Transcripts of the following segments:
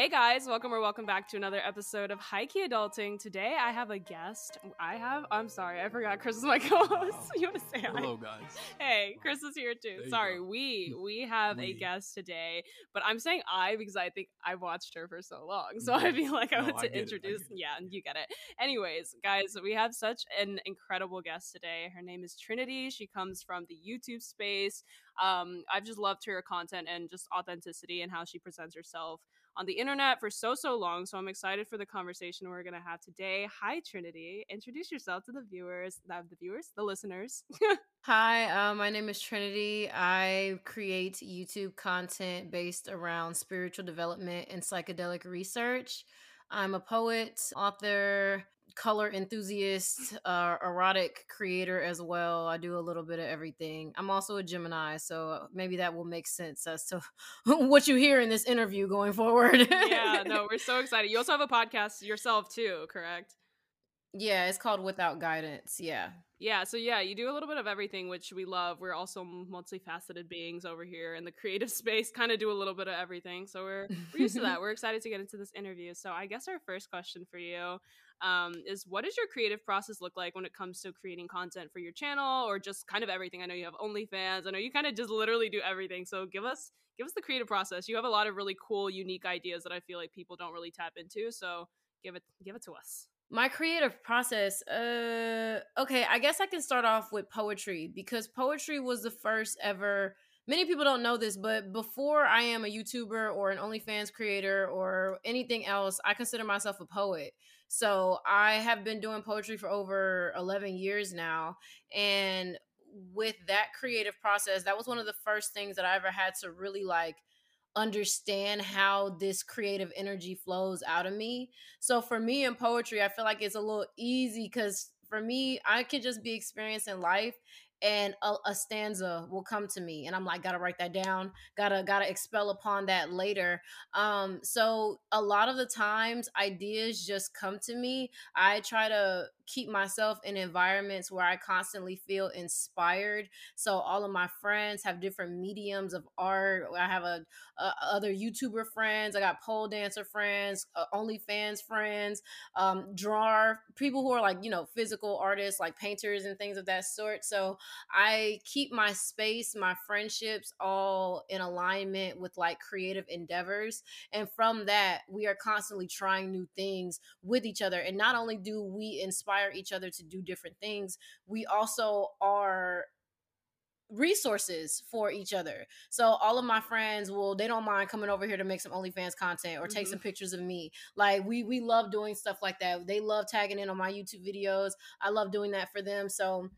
Hey guys, welcome or welcome back to another episode of Highkey Adulting. Today I have a guest. I have, I'm sorry, I forgot Chris is my co host. You want to say hi? Hello, guys. Hey, Chris is here too. There Sorry, we we have a guest today, but I'm saying I because I think I've watched her for so long, so I feel like I want to I introduce. Yeah, you get it. Anyways, guys, we have such an incredible guest today. Her name is Trinity. She comes from the YouTube space. Um, I've just loved her content and just authenticity and how she presents herself on the internet for so so long. So I'm excited for the conversation we're gonna have today. Hi, Trinity. Introduce yourself to the viewers, the viewers, the listeners. Hi, uh, my name is Trinity. I create YouTube content based around spiritual development and psychedelic research. I'm a poet, author, color enthusiast, uh, erotic creator as well. I do a little bit of everything. I'm also a Gemini, so maybe that will make sense as to what you hear in this interview going forward. yeah, no, we're so excited. You also have a podcast yourself too, correct? yeah, it's called Without Guidance. Yeah. Yeah, so yeah, you do a little bit of everything, which we love. We're also multifaceted beings over here in the creative space, kind of do a little bit of everything. So we're we're used to that. We're excited to get into this interview. So I guess our first question for you um, is what does your creative process look like when it comes to creating content for your channel or just kind of everything? I know you have OnlyFans. I know you kind of just literally do everything. So give us give us the creative process. You have a lot of really cool, unique ideas that I feel like people don't really tap into. So give it give it to us. my creative process uh okay i guess i can start off with poetry because poetry was the first ever many people don't know this but before i am a youtuber or an onlyfans creator or anything else i consider myself a poet so i have been doing poetry for over 11 years now and with that creative process that was one of the first things that i ever had to really like understand how this creative energy flows out of me. So for me in poetry, I feel like it's a little easy because for me, I could just be experiencing life and a, a stanza will come to me and i'm like gotta write that down gotta gotta expel upon that later. Um so a lot of the times ideas just come to me. I try to keep myself in environments where i constantly feel inspired so all of my friends have different mediums of art i have a, a other youtuber friends i got pole dancer friends uh, onlyfans friends um drawer people who are like you know physical artists like painters and things of that sort so I keep my space, my friendships all in alignment with like creative endeavors. And from that, we are constantly trying new things with each other. And not only do we inspire each other to do different things, we also are resources for each other. So all of my friends will they don't mind coming over here to make some OnlyFans content or take Mhm. some pictures of me. Like we we love doing stuff like that. They love tagging in on my YouTube videos. I love doing that for them. So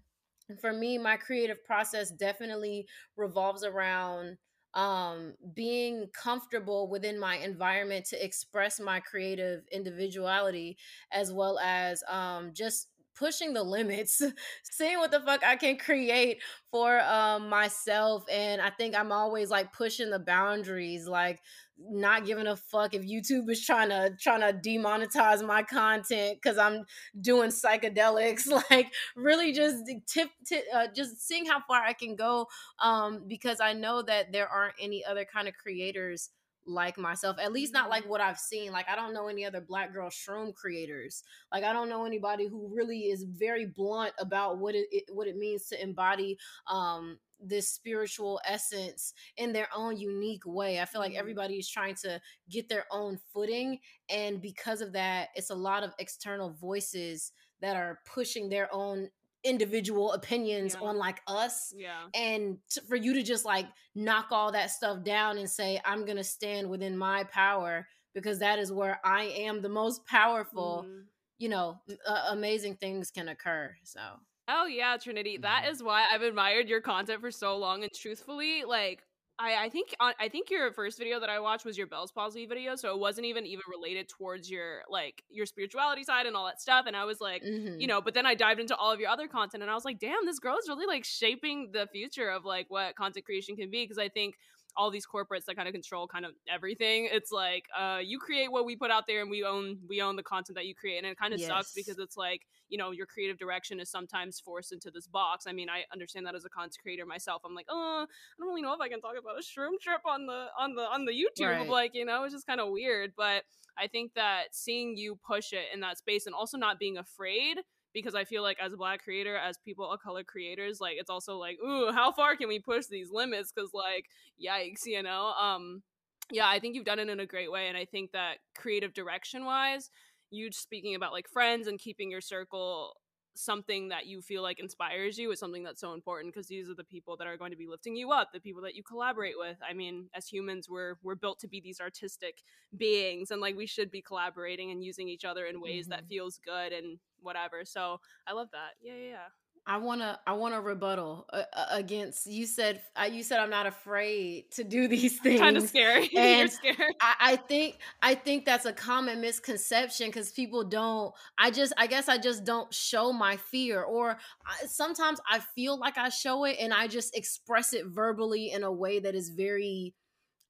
for me, my creative process definitely revolves around um being comfortable within my environment to express my creative individuality as well as um just pushing the limits seeing what the fuck i can create for um myself and i think i'm always like pushing the boundaries like not giving a fuck if youtube is trying to trying to demonetize my content because i'm doing psychedelics like really just tip, tip uh, just seeing how far i can go um because i know that there aren't any other kind of creators like myself at least not like what i've seen like i don't know any other black girl shroom creators like i don't know anybody who really is very blunt about what it, it what it means to embody um this spiritual essence in their own unique way i feel like Mhm. everybody is trying to get their own footing and because of that it's a lot of external voices that are pushing their own individual opinions Yeah. on like us Yeah. and t- for you to just like knock all that stuff down and say i'm gonna stand within my power because that is where i am the most powerful Mhm. you know uh, amazing things can occur so Oh yeah, Trinity. That Mhm. is why I've admired your content for so long. And truthfully, like I, I think I think your first video that I watched was your Bell's palsy video, so it wasn't even even related towards your like your spirituality side and all that stuff. And I was like, mhm. you know, but then I dived into all of your other content, and I was like, damn, this girl is really like shaping the future of like what content creation can be. Because I think all these corporates that kind of control kind of everything. It's like uh, you create what we put out there, and we own we own the content that you create, and it kind of yes. sucks because it's like you know your creative direction is sometimes forced into this box. I mean, I understand that as a content creator myself. I'm like, oh, I don't really know if I can talk about a shroom trip on the on the on the YouTube. Right. Like, you know, it's just kind of weird, but. I think that seeing you push it in that space and also not being afraid because I feel like as a black creator, as people of color creators, like it's also like, ooh, how far can we push these limits? Because like, yikes, you know. Um, yeah, I think you've done it in a great way, and I think that creative direction wise, you speaking about like friends and keeping your circle something that you feel like inspires you is something that's so important because these are the people that are going to be lifting you up the people that you collaborate with i mean as humans we're we're built to be these artistic beings and like we should be collaborating and using each other in ways mm-hmm. that feels good and whatever so i love that yeah yeah, yeah. I want to I want to rebuttal uh, uh, against you said uh, you said I'm not afraid to do these things. Kind of scary. And You're scared. I, I, think I think that's a common misconception because people don't. I just I guess I just don't show my fear, or I, sometimes I feel like I show it and I just express it verbally in a way that is very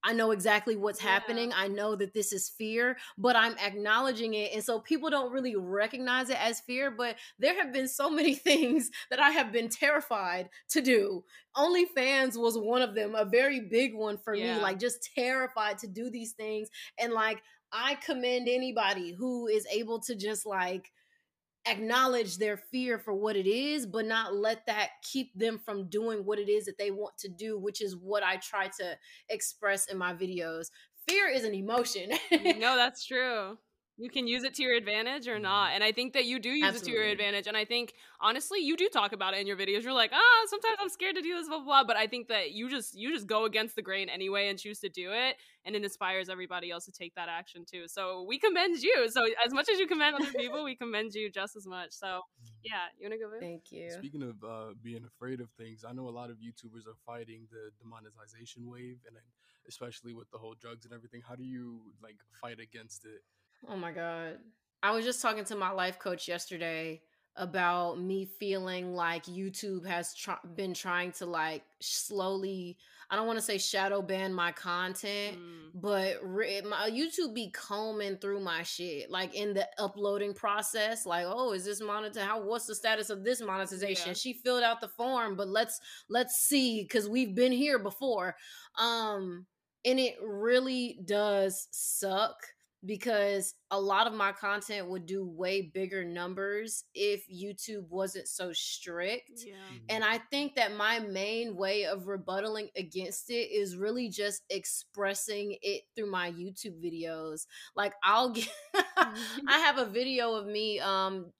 I know exactly what's yeah. happening. I know that this is fear, but I'm acknowledging it. And so people don't really recognize it as fear, but there have been so many things that I have been terrified to do. OnlyFans was one of them, a very big one for yeah. me, like just terrified to do these things. And like, I commend anybody who is able to just like, acknowledge their fear for what it is, but not let that keep them from doing what it is that they want to do, which is what I try to express in my videos. Fear is an emotion. no, that's true you can use it to your advantage or not mm-hmm. and i think that you do use Absolutely. it to your advantage and i think honestly you do talk about it in your videos you're like ah sometimes i'm scared to do this blah, blah blah but i think that you just you just go against the grain anyway and choose to do it and it inspires everybody else to take that action too so we commend you so as much as you commend other people we commend you just as much so mm-hmm. yeah you want to go in? thank you speaking of uh, being afraid of things i know a lot of youtubers are fighting the demonetization wave and especially with the whole drugs and everything how do you like fight against it Oh my God. I was just talking to my life coach yesterday about me feeling like YouTube has tr- been trying to like slowly I don't want to say shadow ban my content, mm. but re- my YouTube be combing through my shit like in the uploading process like oh is this monitor how what's the status of this monetization? Yeah. She filled out the form, but let's let's see cuz we've been here before. Um and it really does suck because a lot of my content would do way bigger numbers if YouTube wasn't so strict. Yeah. Mm-hmm. And I think that my main way of rebuttaling against it is really just expressing it through my YouTube videos. Like I'll get mm-hmm. I have a video of me um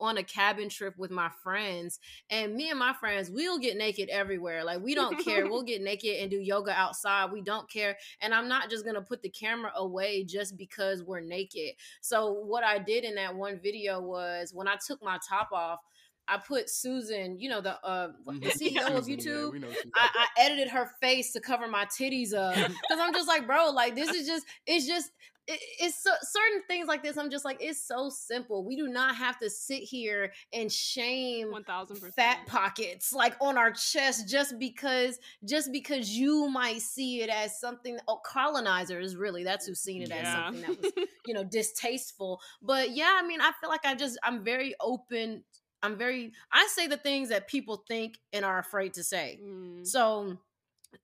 on a cabin trip with my friends and me and my friends we'll get naked everywhere like we don't care we'll get naked and do yoga outside we don't care and i'm not just gonna put the camera away just because we're naked so what i did in that one video was when i took my top off I put Susan, you know, the uh the mm-hmm. CEO of YouTube. Yeah, I, I, edited her face to cover my titties up because I'm just like, bro, like this is just it's just it, it's so, certain things like this. I'm just like, it's so simple. We do not have to sit here and shame 1000 fat pockets like on our chest just because just because you might see it as something. Oh, colonizers really that's who's seen it yeah. as something that was you know distasteful. But yeah, I mean, I feel like I just I'm very open. I'm very I say the things that people think and are afraid to say. Mm. So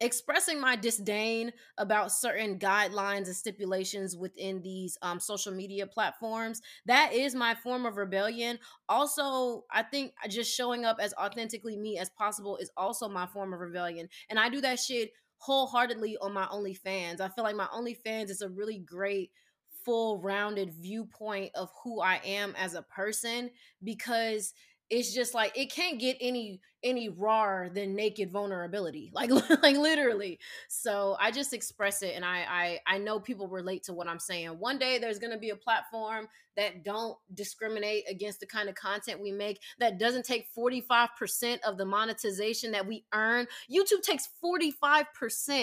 expressing my disdain about certain guidelines and stipulations within these um, social media platforms that is my form of rebellion. Also i think just showing up as authentically me as possible is also my form of rebellion and i do that shit wholeheartedly on my onlyfans. I feel like my onlyfans is a really great full rounded viewpoint of who i am as a person because it's just like it can't get any any rawer than naked vulnerability like like literally. So i just express it and I, I i know people relate to what i'm saying. One day there's going to be a platform that don't discriminate against the kind of content we make that doesn't take 45% of the monetization that we earn. Youtube takes 45%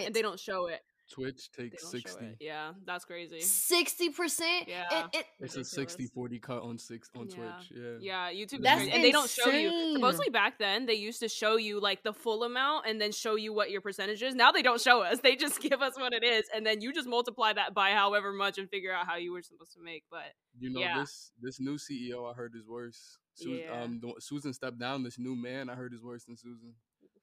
and they don't show it Twitch takes 60. Yeah, that's crazy. Sixty percent. Yeah. It, it, It's a Ridiculous. 60 40 cut on six on Yeah. Twitch. Yeah. Yeah, YouTube That's crazy. and they don't show you. insane. Supposedly back then they used to show you like the full amount and then show you what your percentage is. Now they don't show us. They just give us what it is and then you just multiply that by however much and figure out how you were supposed to make. But You know Yeah. this this new CEO I heard is worse. Su- Yeah. um, the, Susan stepped down. This new man I heard is worse than Susan.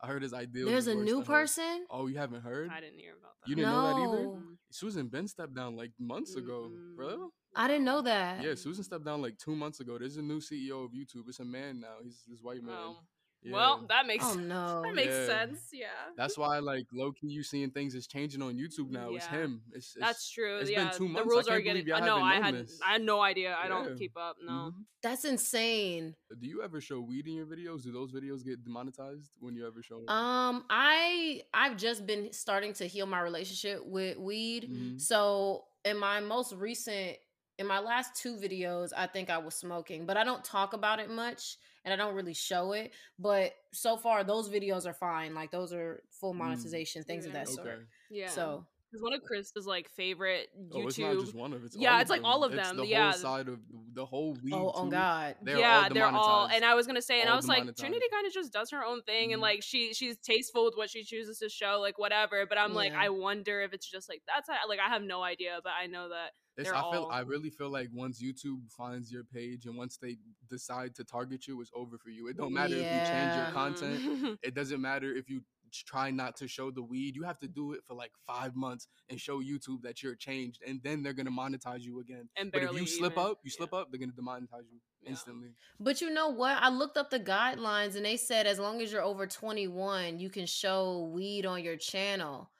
I heard his ideals. there's is a new person. Oh, you haven't heard? I didn't hear about that. You didn't know that either. Susan Ben stepped down like months ago, bro. Mm-mm. I didn't know that. Yeah, Susan stepped down like two months ago. There's a new CEO of YouTube. It's a man now. He's this white man. Oh. Yeah. Well, that makes Oh no. that makes Yeah. sense. Yeah. that's why like low key you seeing things is changing on YouTube now. It's him. It's, it's That's true. it's been yeah, two the months. I rules can't are getting. y'all I know. I had. this. I had no idea. I Yeah. don't keep up. No. Mhm. That's insane. Do you ever show weed in your videos? Do those videos get demonetized when you ever show them? Um, I I've just been starting to heal my relationship with weed. Mhm. So in my most recent, in my last two videos, I think I was smoking, but I don't talk about it much and I don't really show it. But so far, those videos are fine. Like those are full Mm. monetization, things of that Okay. sort. Yeah. So it's one of Chris's like favorite Oh, it's not YouTube. just one of it's Yeah, all it's of like all of It's them, the yeah. whole side of the whole weed. oh, on. God. They're yeah, all they're all. And I was gonna say, and I was like. Trinity kind of just does her own thing, and Mhm. like she she's tasteful with what she chooses to show, like whatever. But I'm like, I wonder if it's just like that's how, like I have no idea, but I know that It's, they're I feel all- I really feel like once YouTube finds your page and once they decide to target you, it's over for you. It don't matter if you change your content. It doesn't matter if you try not to show the weed. You have to do it for like five months and show YouTube that you're changed, and then they're gonna monetize you again. and But if barely you slip even- up, you yeah. slip up, they're gonna demonetize you Yeah. instantly. But you know what? I looked up the guidelines and they said as long as you're over 21, you can show weed on your channel.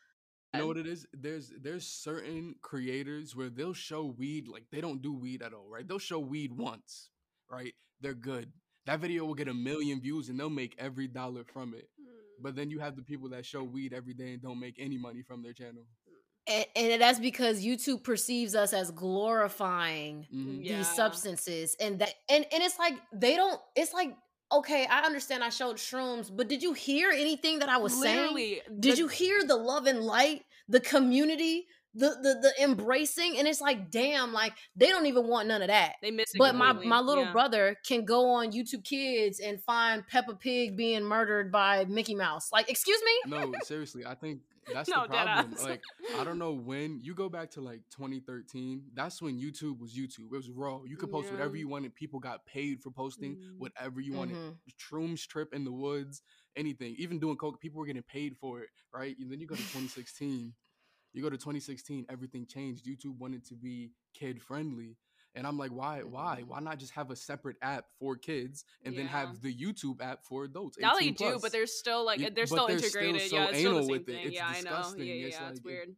You know what it is? There's there's certain creators where they'll show weed like they don't do weed at all, right? They'll show weed once, right? They're good. That video will get a million views and they'll make every dollar from it. Mm. But then you have the people that show weed every day and don't make any money from their channel. And, and that's because YouTube perceives us as glorifying Mhm. Yeah. these substances and that and, and it's like they don't it's like okay i understand i showed shrooms but did you hear anything that i was saying did the- you hear the love and light the community the, the the embracing and it's like damn like they don't even want none of that They miss it. but my my little Yeah. brother can go on YouTube Kids and find Peppa Pig being murdered by Mickey Mouse. Like, excuse me? No, seriously, I think that's No, the problem. Like, I don't know when you go back to like 2013. That's when YouTube was YouTube. It was raw. You could post whatever you wanted. People got paid for posting Mm. whatever you wanted. Mhm. Shrooms trip in the woods, anything. Even doing coke, people were getting paid for it, right? And then you go to 2016. You go to 2016, everything changed. YouTube wanted to be kid friendly. And I'm like, why? Why? Mhm. Why not just have a separate app for kids and then Mm-hmm. Have the YouTube app for adults? Now they 18 do, but they're still like they're but still they're still integrated. so yeah, it's still anal the same with it. thing. It's yeah, I know. disgusting. Yeah, yeah, It's yeah. It's like, it- weird.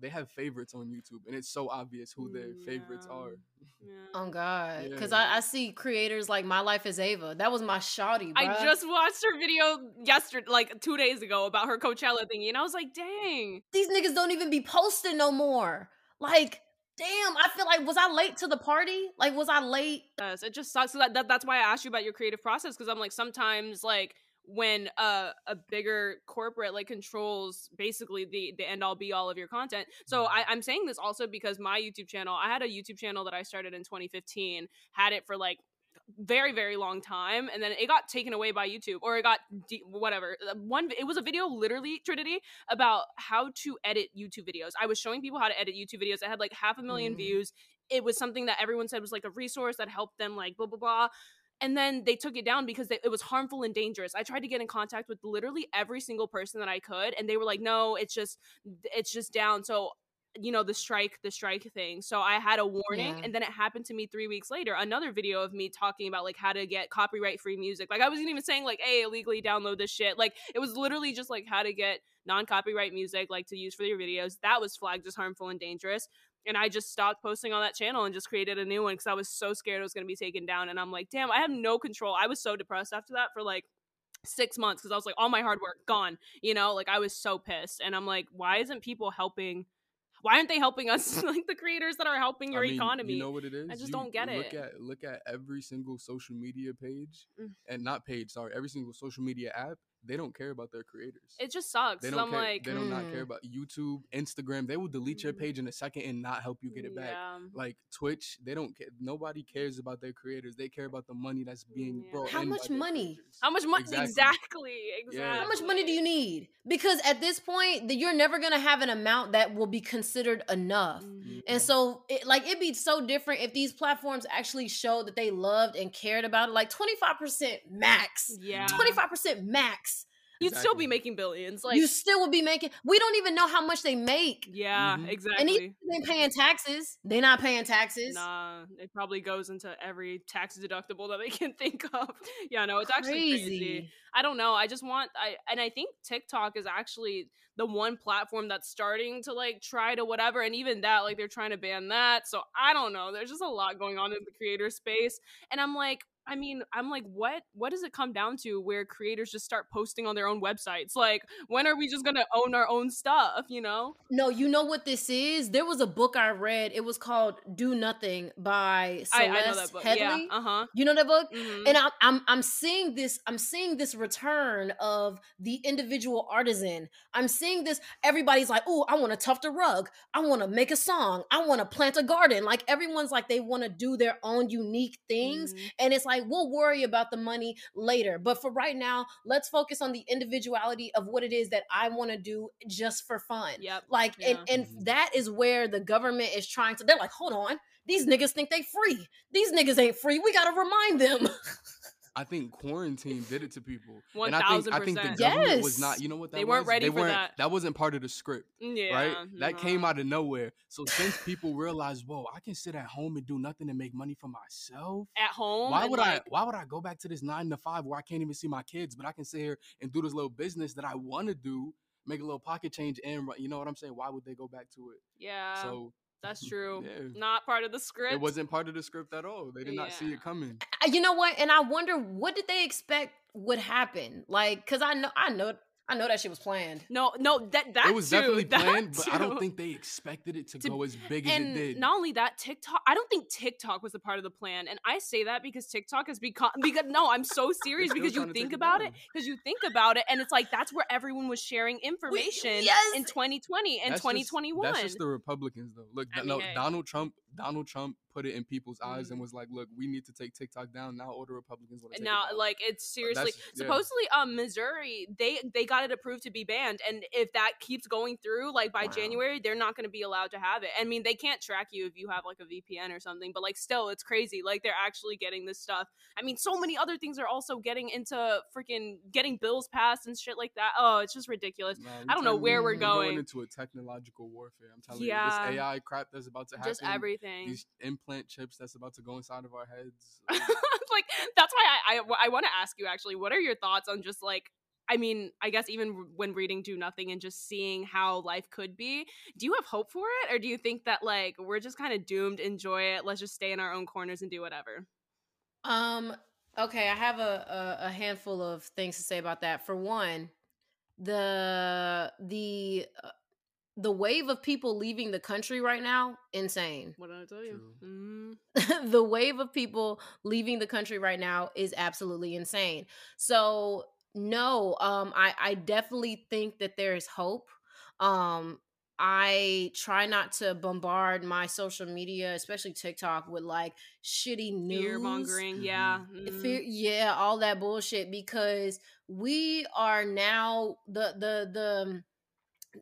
they have favorites on YouTube, and it's so obvious who their favorites are. Yeah. Oh God, because Yeah. I, I see creators like MyLifeAsEva. That was my shawty. I just watched her video yesterday, like two days ago, about her Coachella thingy, and I was like, "Dang!" these niggas don't even be posting no more. Like, damn, I feel like was I late to the party? Like, was I late? Yes, it just sucks. 'cause That, that, that's why I asked you about your creative process because I'm like sometimes like when uh, a bigger corporate like controls basically the the end all be all of your content. So I, I'm saying this also because my YouTube channel, I had a YouTube channel that I started in 2015, had it for like very very long time and then it got taken away by youtube or it got de- whatever Uh, one it was a video literally trinity about how to edit youtube videos. I was showing people how to edit youtube videos i had like half a 1000000 Mhm. views. It was something that everyone said was like a resource that helped them like blah blah blah and then they took it down because they, it was harmful and dangerous. I tried to get in contact with literally every single person that i could and they were like no it's just it's just down. So you know the strike the strike thing. So i had a warning Yeah. and then it happened to me three weeks later another video of me talking about like how to get copyright free music. Like i wasn't even saying like hey illegally download this shit. Like it was literally just like how to get non-copyright music like to use for your videos. That was flagged as harmful and dangerous and i just stopped posting on that channel and just created a new one because i was so scared it was going to be taken down and i'm like damn i have no control. I was so depressed after that for like six months because i was like all my hard work gone you know? Like i was so pissed and i'm like why isn't people helping why aren't they helping us like the creators that are helping your I mean, economy You know what it is? I just You don't get it. look it. At, look at every single social media page, Mm. and not page, sorry, every single social media app. They don't care about their creators. It just sucks. They 'cause don't I'm care. like, they do not not care Mm. about YouTube, Instagram. They will delete your Mhm. page in a second and not help you get it back. yeah. Like Twitch, they don't care. Nobody cares about their creators. They care about the money that's being Yeah. brought. How in much money? creators. How much money? Exactly. Exactly. Exactly. How much money do you need? Because at this point, that you're never gonna have an amount that will be considered enough. Mhm. And so, it, like, it'd be so different if these platforms actually showed that they loved and cared about it. Like, 25% max. Yeah. 25% max. You'd still be making billions. Like, you still would be making, we don't even know how much they make. yeah, Mhm. And exactly. even if they paying taxes, they're not paying taxes. Nah, it probably goes into every tax deductible that they can think of. Yeah, no, it's actually crazy. I don't know. I just want I and I think TikTok is actually the one platform that's starting to like try to whatever and even that like they're trying to ban that. So I don't know. There's just a lot going on in the creator space and I'm like I mean, I'm like what what does it come down to where creators just start posting on their own websites? Like when are we just to own our own stuff, you know? No, you know what this is? There was a book I read. It was called "Do Nothing" by Celeste I. Headlee. Yeah. Uh-huh. You know that book? Mhm. and I'm, I'm I'm seeing this I'm seeing this return of the individual artisan. I'm seeing this. Everybody's like, "Oh, I want to tuft a rug. I want to make a song. I want to plant a garden." Like everyone's like they want to do their own unique things, Mhm. and it's like we'll worry about the money later. But for right now, let's focus on the individuality of what it is that I want to do just for fun. Yep. Like, and Yeah. and Mhm. that is where the government is trying to. They're like, hold on, these niggas think they free. These niggas ain't free. We gotta remind them. I think quarantine did it to people. One and I think the 1000%. government was Yes. not. You know what that They weren't was? ready they for weren't, that. That wasn't part of the script, Yeah. right? That came mm-hmm. out of nowhere. So since people realized, whoa, I can sit at home and do nothing and make money for myself. at home. Why would like, I? Why would I go back to this nine to five where I can't even see my kids, but I can sit here and do this little business that I want to do, make a little pocket change, and you know what I'm saying? Why would they go back to it? Yeah, so that's true. yeah. Not part of the script. it wasn't part of the script at all. They did not see it coming. You know what? And I wonder what did they expect would happen? Like, cause I know, I know, I know that shit was planned. No, no, that that it was too, definitely that planned, but I don't think they expected it to, To- go as big as it did. not only that, TikTok. I don't think TikTok was a part of the plan, and I say that because TikTok has become because no, I'm so serious because you think about it because you think about it, and it's like that's where everyone was sharing information yes! in 2020 and That's just- 2021. That's just the Republicans, though. Look, I no, hey. Donald Trump. Donald Trump put it in people's eyes and Mhm. was like, "Look, we need to take TikTok down now." All the Republicans want to now it like it's seriously yeah. supposedly um missouri they they got it approved to be banned and if that keeps going through like by Wow. january they're not going to be allowed to have it i mean they can't track you if you have like a vpn or something but like still it's crazy like they're actually getting this stuff i mean so many other things are also getting into freaking getting bills passed and shit like that oh it's just ridiculous I don't know where you, we're going. into a technological warfare. I'm telling Yeah. you, this AI crap that's about to happen. just everything These implant chips that's about to go inside of our heads. like that's why I I, I want to ask you actually, what are your thoughts on just like I mean, I guess even when reading Do Nothing and just seeing how life could be, do you have hope for it, or do you think that like we're just kind of doomed? Enjoy it. Let's just stay in our own corners and do whatever. Um. Okay, I have a, a a handful of things to say about that. For one, the the uh, the wave of people leaving the country right now insane. What did I tell you? True. Mm, the wave of people leaving the country right now is absolutely insane. So no, um, I I definitely think that there is hope. Um, I try not to bombard my social media, especially TikTok, with like shitty news. Fear mongering. Yeah. If mm. it- yeah, all that bullshit because we are now the the the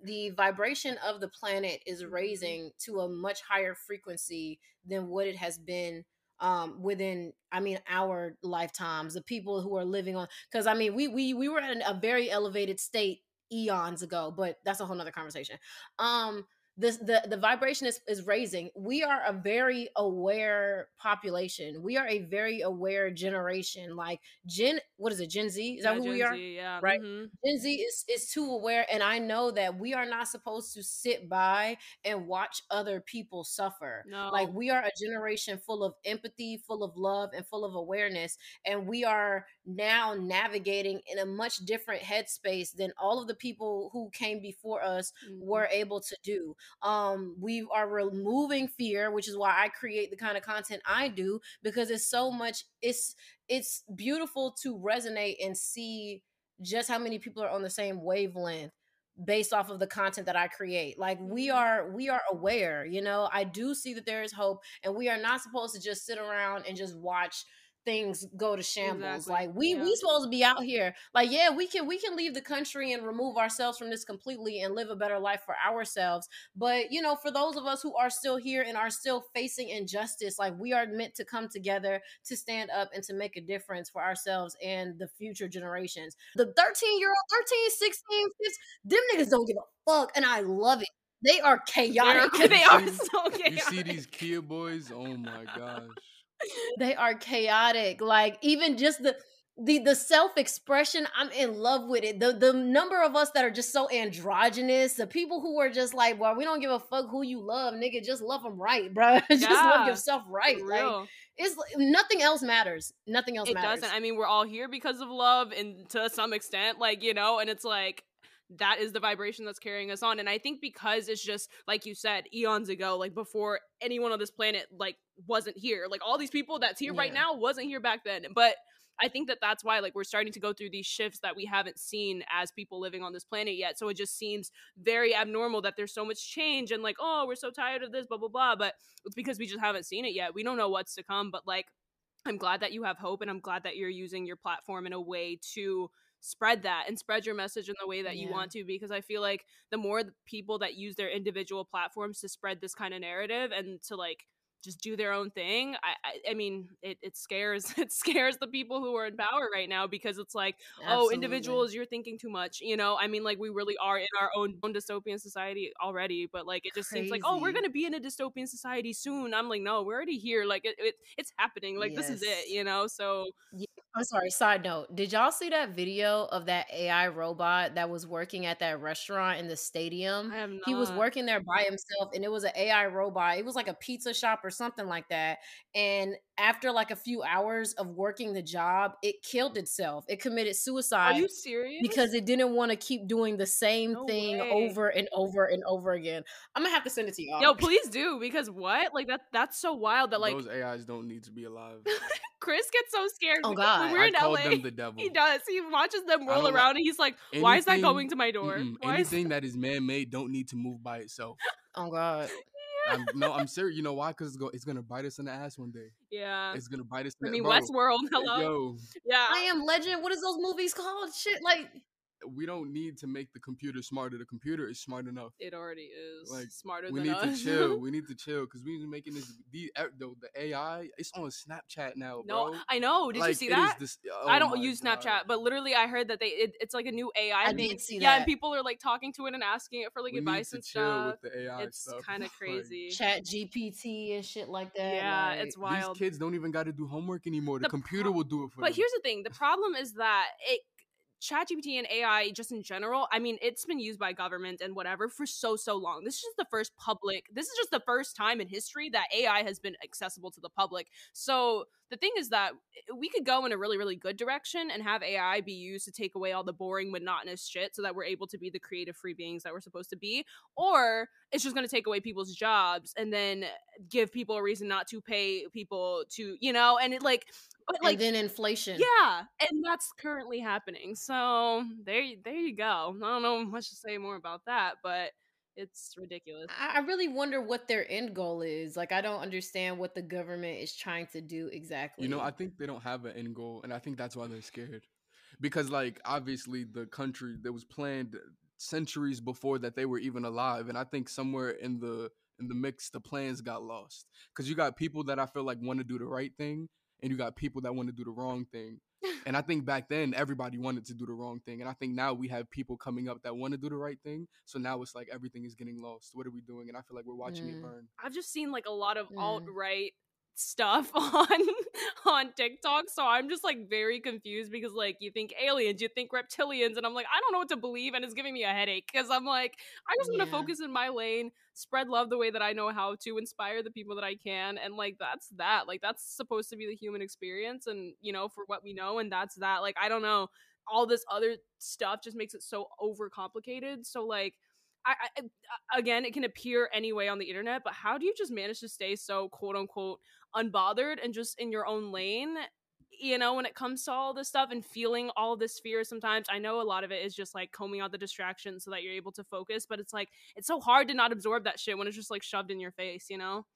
the vibration of the planet is Mhm. raising to a much higher frequency than what it has been um within i mean our lifetimes the people who are living on because i mean we we we were at an, a very elevated state eons ago but that's a whole nother conversation um this the the vibration is, is raising we are a very aware population we are a very aware generation like gen what is it gen z is that Yeah, who we are Z, yeah. right? mhm. Gen Z is is too aware, and I know that we are not supposed to sit by and watch other people suffer. No. Like we are a generation full of empathy, full of love, and full of awareness, and we are now navigating in a much different headspace than all of the people who came before us Mhm. were able to do. Um, we are removing fear, which is why I create the kind of content I do because it's so much. It's it's beautiful to resonate and see just how many people are on the same wavelength based off of the content that I create. Like we Mm-hmm. are we are aware, you know. I do see that there is hope and we are not supposed to just sit around and just watch things go to shambles. Exactly. Like we Yeah. we supposed to be out here. Like yeah, we can we can leave the country and remove ourselves from this completely and live a better life for ourselves. But you know, for those of us who are still here and are still facing injustice, like we are meant to come together to stand up and to make a difference for ourselves and the future generations. The 13 year old, 13, 16, 15, them niggas don't give a fuck. And I love it. They are They're- chaotic. they are You- so You see these Kia boys? Oh my gosh. They are chaotic like even just the the the self-expression i'm in love with it. The the number of us that are just so androgynous the people who are just like well we don't give a fuck who you love nigga just love them right bro. Just love yourself right like it's nothing else matters nothing else it matters. Doesn't. I mean, we're all here because of love, and to some extent, like you know, and it's like that is the vibration that's carrying us on. And I think because it's just like you said, eons ago, like before anyone on this planet like wasn't here, like all these people that's here right now wasn't here back then. But I think that that's why like we're starting to go through these shifts that we haven't seen as people living on this planet yet. So it just seems very abnormal that there's so much change and like, oh, we're so tired of this, blah blah blah. But it's because we just haven't seen it yet. We don't know what's to come. But like I'm glad that you have hope and I'm glad that you're using your platform in a way to spread that and spread your message in the way that you want to because I feel like the more people that use their individual platforms to spread this kind of narrative and to like just do their own thing I I, I mean it, it scares it scares the people who are in power right now because it's like oh individuals you're thinking too much you know? I mean like we really are in our own, own dystopian society already but like it just seems like oh we're gonna be in a dystopian society soon I'm like no we're already here like it, it it's happening like this is it you know? So I'm sorry. Side note: Did y'all see that video of that AI robot that was working at that restaurant in the stadium? I have not He was working there by himself, and it was an AI robot. It was like a pizza shop or something like that. And after like a few hours of working the job, it killed itself. It committed suicide. Are you serious? because it didn't want to keep doing the same No thing way. over and over and over again. I'm gonna have to send it to y'all. Yo, please do because what? Like that that's so wild that like Those AIs don't need to be alive. Chris gets so scared Oh, God. When we're I in called LA. them the devil. He does. He watches them I roll don't like- around and he's like, "Why is that going to my door? Anything that is man-made don't need to move by itself. oh God. I'm, no, I'm serious. You know why? Because it's, go, it's gonna bite us in the ass one day. Yeah. It's gonna bite us. In I mean, bro, Westworld. Hello. Yo, yeah. I am Legend. What is those movies called? Shit, like we don't need to make the computer smarter. The computer is smart enough. It already is Like, smarter than us. We need us. to chill. We need to chill because we've been making this. The, the the AI, it's on Snapchat now, no, bro. I know. Did you see that? this- I oh don't use God. Snapchat, but literally, I heard that they it, it's like a new AI I thing. did see yeah, and that. people are like talking to it and asking it for like we need advice to and chill stuff. with the AI It's kind of Like, crazy. Chat GPT and shit like that. Yeah, like- it's wild. These kids don't even got to do homework anymore. The, The computer pro- will do it for But them. But here's the thing: the problem is that it ChatGPT and AI just in general, I mean, it's been used by government and whatever for so so long. This is just the first public. This is just the first time in history that AI has been accessible to the public. So the thing is that eh, we could go in a really really good direction and have AI be used to take away all the boring monotonous shit so that we're able to be the creative free beings that we're supposed to be, or it's just going to take away people's jobs and then give people a reason not to pay people to, you know, and it like but like and then inflation. yeah, and that's currently happening. So there, there you go. I don't know much to say more about that, but it's ridiculous. I I really wonder what their end goal is. Like, I don't understand what the government is trying to do exactly. You know, I think they don't have an end goal, and I think that's why they're scared. Because, like, obviously, the country that was planned centuries before that they were even alive, and I think somewhere in the in the mix, the plans got lost. Because you got people that I feel like want to do the right thing, and you got people that want to do the wrong thing. And I think back then everybody wanted to do the wrong thing, and I think now we have people coming up that want to do the right thing. So now it's like everything is getting lost. What are we doing? And I feel like we're watching Mm. it burn. I've just seen like a lot of Mm. alt right stuff on on TikTok, so I'm just like very confused because like you think aliens, you think reptilians, and I'm like I don't know what to believe, and it's giving me a headache because I'm like I just want to Yeah. focus in my lane, spread love the way that I know how to, inspire the people that I can, and like that's that. Like that's supposed to be the human experience, and you know for what we know, and that's that. Like I don't know, all this other stuff just makes it so overcomplicated. So like. I, I, I- again, it can appear anyway on the internet, but how do you just manage to stay so quote unquote unbothered and just in your own lane you know, when it comes to all this stuff and feeling all this fear sometimes, I know a lot of it is just like combing out the distractions so that you're able to focus, but it's like it's so hard to not absorb that shit when it's just like shoved in your face, you know?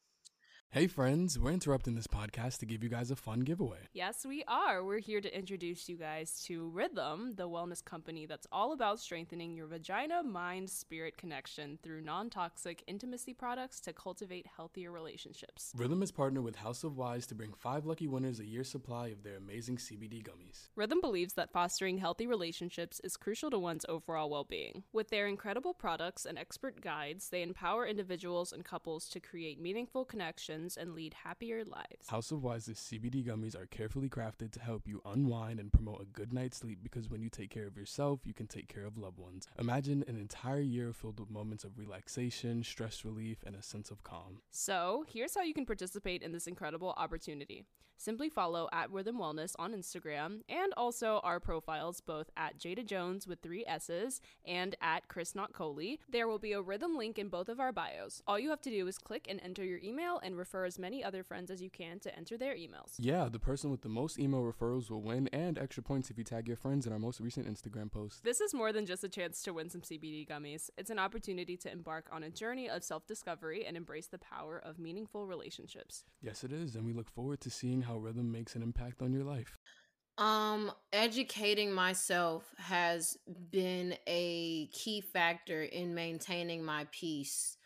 Hey, friends, we're interrupting this podcast to give you guys a fun giveaway. Yes, we are. We're here to introduce you guys to Rhythm, the wellness company that's all about strengthening your vagina mind spirit connection through non toxic intimacy products to cultivate healthier relationships. Rhythm is partnered with House of Wise to bring five lucky winners a year's supply of their amazing CBD gummies. Rhythm believes that fostering healthy relationships is crucial to one's overall well being. With their incredible products and expert guides, they empower individuals and couples to create meaningful connections and lead happier lives. House of Wise's CBD gummies are carefully crafted to help you unwind and promote a good night's sleep because when you take care of yourself, you can take care of loved ones. Imagine an entire year filled with moments of relaxation, stress relief, and a sense of calm. So, here's how you can participate in this incredible opportunity. Simply follow at Rhythm Wellness on Instagram and also our profiles both at Jada Jones with three S's and at Chris Not Coley. There will be a Rhythm link in both of our bios. All you have to do is click and enter your email and refer as many other friends as you can to enter their emails. Yeah, the person with the most email referrals will win and extra points if you tag your friends in our most recent Instagram post. This is more than just a chance to win some CBD gummies. It's an opportunity to embark on a journey of self-discovery and embrace the power of meaningful relationships. Yes, it is, and we look forward to seeing how rhythm makes an impact on your life. Um, educating myself has been a key factor in maintaining my peace.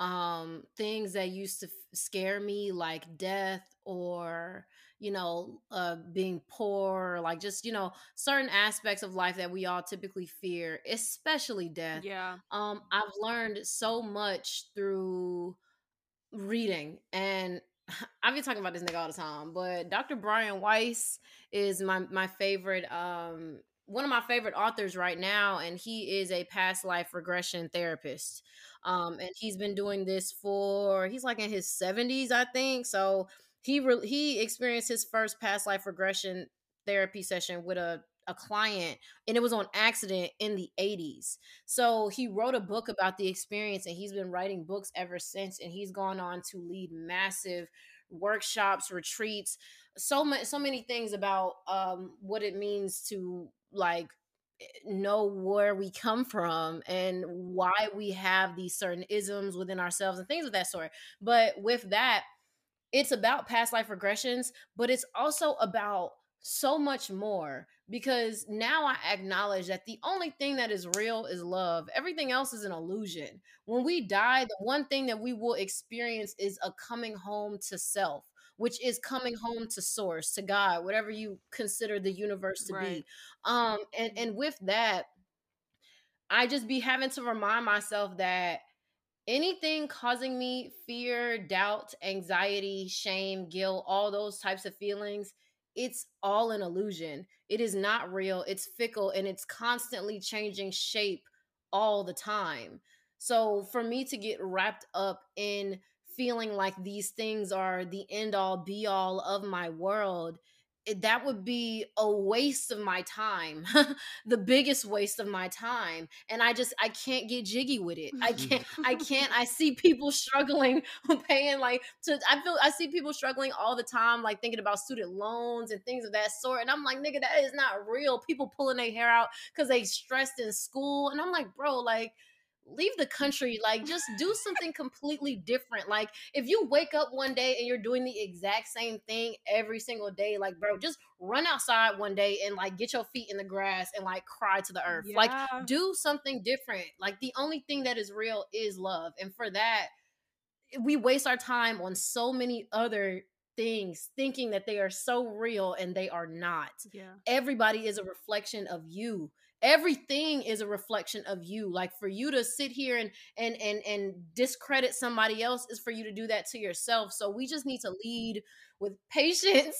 Um, things that used to f- scare me, like death or you know, uh, being poor, like just you know, certain aspects of life that we all typically fear, especially death. Yeah. Um, I've learned so much through reading and I've been talking about this nigga all the time, but Dr. Brian Weiss is my my favorite um one of my favorite authors right now and he is a past life regression therapist. Um and he's been doing this for he's like in his 70s I think. So he re- he experienced his first past life regression therapy session with a a client and it was on accident in the 80s. So he wrote a book about the experience and he's been writing books ever since and he's gone on to lead massive workshops, retreats, so much so many things about um what it means to like know where we come from and why we have these certain isms within ourselves and things of that sort. But with that, it's about past life regressions, but it's also about so much more because now I acknowledge that the only thing that is real is love. Everything else is an illusion. When we die, the one thing that we will experience is a coming home to self, which is coming home to source, to God, whatever you consider the universe to Right. be. Um and and with that, I just be having to remind myself that anything causing me fear, doubt, anxiety, shame, guilt, all those types of feelings, it's all an illusion. It is not real. It's fickle and it's constantly changing shape all the time. So for me to get wrapped up in feeling like these things are the end all be all of my world, that would be a waste of my time the biggest waste of my time and i just i can't get jiggy with it. I can't i can't i see people struggling paying like to i feel i see people struggling all the time like thinking about student loans and things of that sort and i'm like nigga that is not real. People pulling their hair out because they stressed in school and i'm like bro like leave the country like just do something completely different. Like if you wake up one day and you're doing the exact same thing every single day like bro just run outside one day and like get your feet in the grass and like cry to the earth. Like do something different. Like the only thing that is real is love. And for that we waste our time on so many other things thinking that they are so real and they are not. Yeah. everybody is a reflection of you everything is a reflection of you. Like for you to sit here and and and and discredit somebody else is for you to do that to yourself. So we just need to lead with patience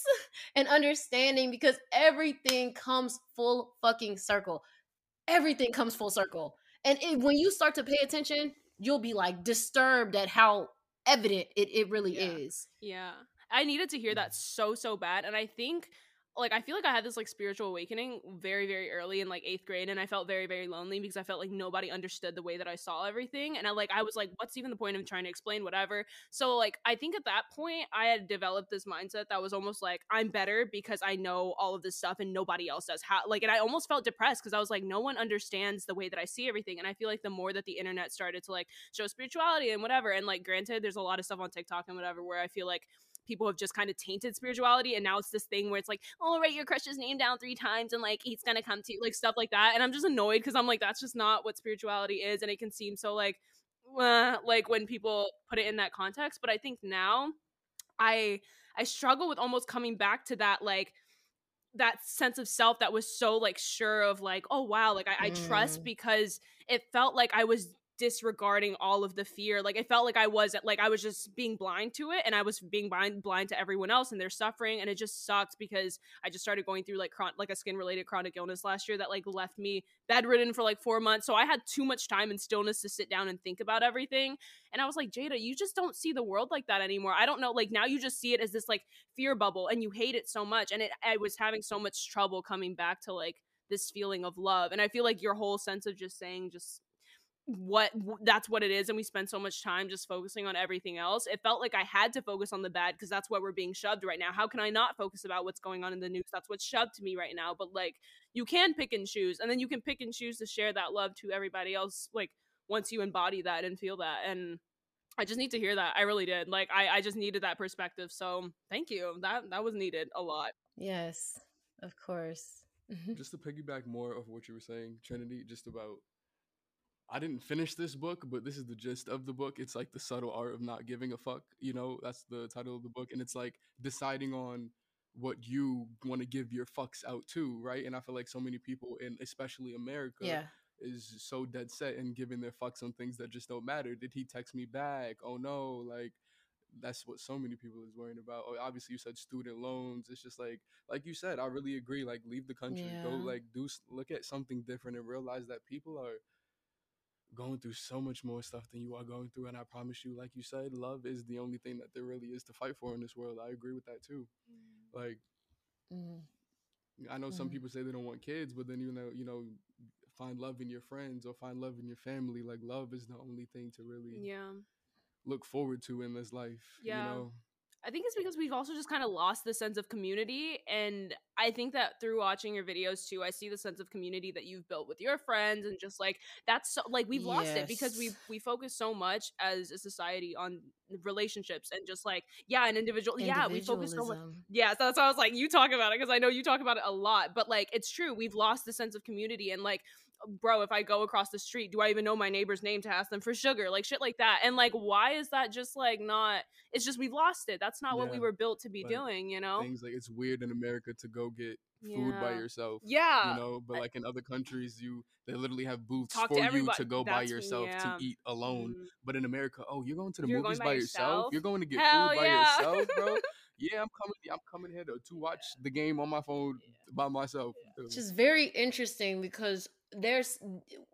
and understanding because everything comes full fucking circle. Everything comes full circle. And it, when you start to pay attention you'll be like disturbed at how evident it, it really Yeah. is. Yeah. I needed to hear mm. that so so bad. And I think like I feel like I had this like spiritual awakening very very early in like 8th grade and I felt very very lonely because I felt like nobody understood the way that I saw everything and I like I was like what's even the point of trying to explain whatever. So like I think at that point I had developed this mindset that was almost like I'm better because I know all of this stuff and nobody else does. How like and I almost felt depressed because I was like no one understands the way that I see everything and I feel like the more that the internet started to like show spirituality and whatever and like granted there's a lot of stuff on TikTok and whatever where I feel like people have just kind of tainted spirituality and now it's this thing where it's like oh write your crush's name down three times and like he's gonna come to you like stuff like that and i'm just annoyed because i'm like that's just not what spirituality is and it can seem so like uh, like when people put it in that context but i think now i i struggle with almost coming back to that like that sense of self that was so like sure of like oh wow like I, I trust Mm. because it felt like i was disregarding all of the fear. Like i felt like i was like i was just being blind to it and i was being blind blind to everyone else and their suffering and it just sucked because i just started going through like chron- like a skin related chronic illness last year that like left me bedridden for like four months. So i had too much time and stillness to sit down and think about everything. And i was like jada you just don't see the world like that anymore. I don't know like now you just see it as this like fear bubble and you hate it so much and it i was having so much trouble coming back to like this feeling of love. And i feel like your whole sense of just saying just what that's what it is and we spend so much time just focusing on everything else it felt like i had to focus on the bad because that's what we're being shoved right now. How can i not focus about what's going on in the news? That's what's shoved to me right now but like you can pick and choose and then you can pick and choose to share that love to everybody else like once you embody that and feel that and i just need to hear that i really did like i i just needed that perspective so thank you that that was needed a lot. Yes, of course. just to piggyback more of what you were saying, Trinity, just about I didn't finish this book, but this is the gist of the book. It's like the subtle art of not giving a fuck, you know, that's the title of the book. And it's like deciding on what you want to give your fucks out to, right? And I feel like so many people in especially America yeah. is so dead set in giving their fucks on things that just don't matter. Did he text me back? Oh no, like that's what so many people is worrying about. Oh, obviously you said student loans. It's just like like you said, I really agree. Like leave the country, go like do look at something different and realize that people are going through so much more stuff than you are going through. And I promise you, like you said, love is the only thing that there really is to fight for in this world. I agree with that too. Like Mhm. I know some Mhm. people say they don't want kids, but then you know, you know, find love in your friends or find love in your family. Like love is the only thing to really yeah look forward to in this life. Yeah. You know? I think it's because we've also just kind of lost the sense of community. And I think that through watching your videos too, I see the sense of community that you've built with your friends and just like that's so, like we've lost it because we we focus so much as a society on relationships and just like yeah, an individual yeah, we focus so much yeah, so that's why I was like, you talk about it because I know you talk about it a lot. But like, it's true. We've lost the sense of community. And like, bro, if I go across the street, do I even know my neighbor's name to ask them for sugar? Like shit like that. And like, why is that just like not? It's just we've lost it. That's not what we were built to be like, doing. You know? Things like it's weird in America to go get food by yourself. Yeah. You know, but like in other countries, you they literally have booths Talk to for you to go by That's- yourself yeah. to eat alone. Mhm. But in America, oh, you're going to the You're movies by by yourself. yourself? You're going to get Hell food by yeah. yourself, bro. yeah, I'm coming. I'm coming here to, to watch the game on my phone by myself. Which is very interesting because there's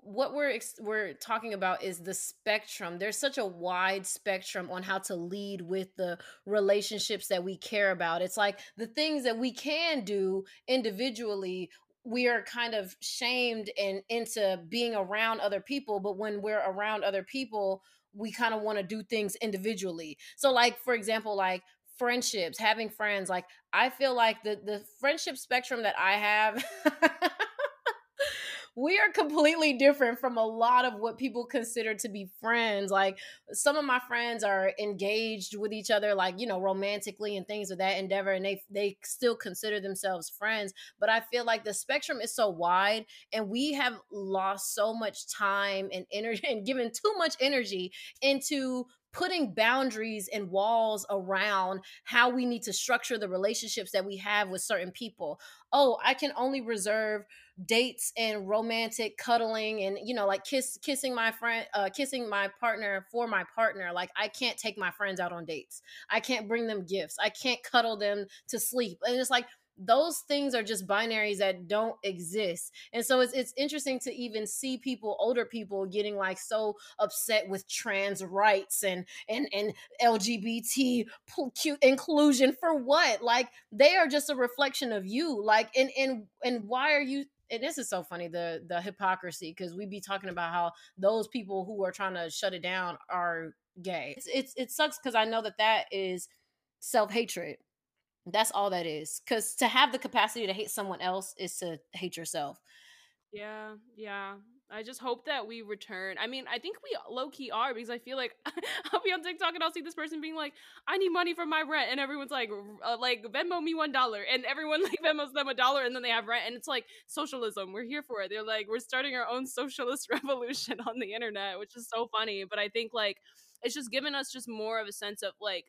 what we're ex- we're talking about is the spectrum. There's such a wide spectrum on how to lead with the relationships that we care about. It's like the things that we can do individually we are kind of shamed and into being around other people but when we're around other people we kind of want to do things individually so like for example like friendships having friends like i feel like the the friendship spectrum that i have we are completely different from a lot of what people consider to be friends like some of my friends are engaged with each other like you know romantically and things of that endeavor and they they still consider themselves friends but i feel like the spectrum is so wide and we have lost so much time and energy and given too much energy into putting boundaries and walls around how we need to structure the relationships that we have with certain people. Oh i can only reserve dates and romantic cuddling and you know like kiss kissing my friend uh kissing my partner for my partner. Like i can't take my friends out on dates. I can't bring them gifts. I can't cuddle them to sleep. And it's like those things are just binaries that don't exist. And so it's it's interesting to even see people, older people, getting like so upset with trans rights and and and LGBT inclusion for what? Like they are just a reflection of you. Like and and and why are you and this is so funny the the hypocrisy because we be talking about how those people who are trying to shut it down are gay. It's, it's it sucks because I know that that is self hatred. That's all that is. Because to have the capacity to hate someone else is to hate yourself. Yeah, yeah. I just hope that we return. I mean, I think we low key are because I feel like I'll be on TikTok and I'll see this person being like, "I need money for my rent," and everyone's like, uh, "Like Venmo me one dollar," and everyone like Venmos them a dollar, and then they have rent, and it's like socialism. We're here for it. They're like, we're starting our own socialist revolution on the internet, which is so funny. But I think like it's just given us just more of a sense of like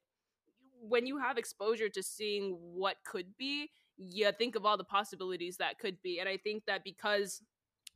when you have exposure to seeing what could be, you think of all the possibilities that could be, and I think that because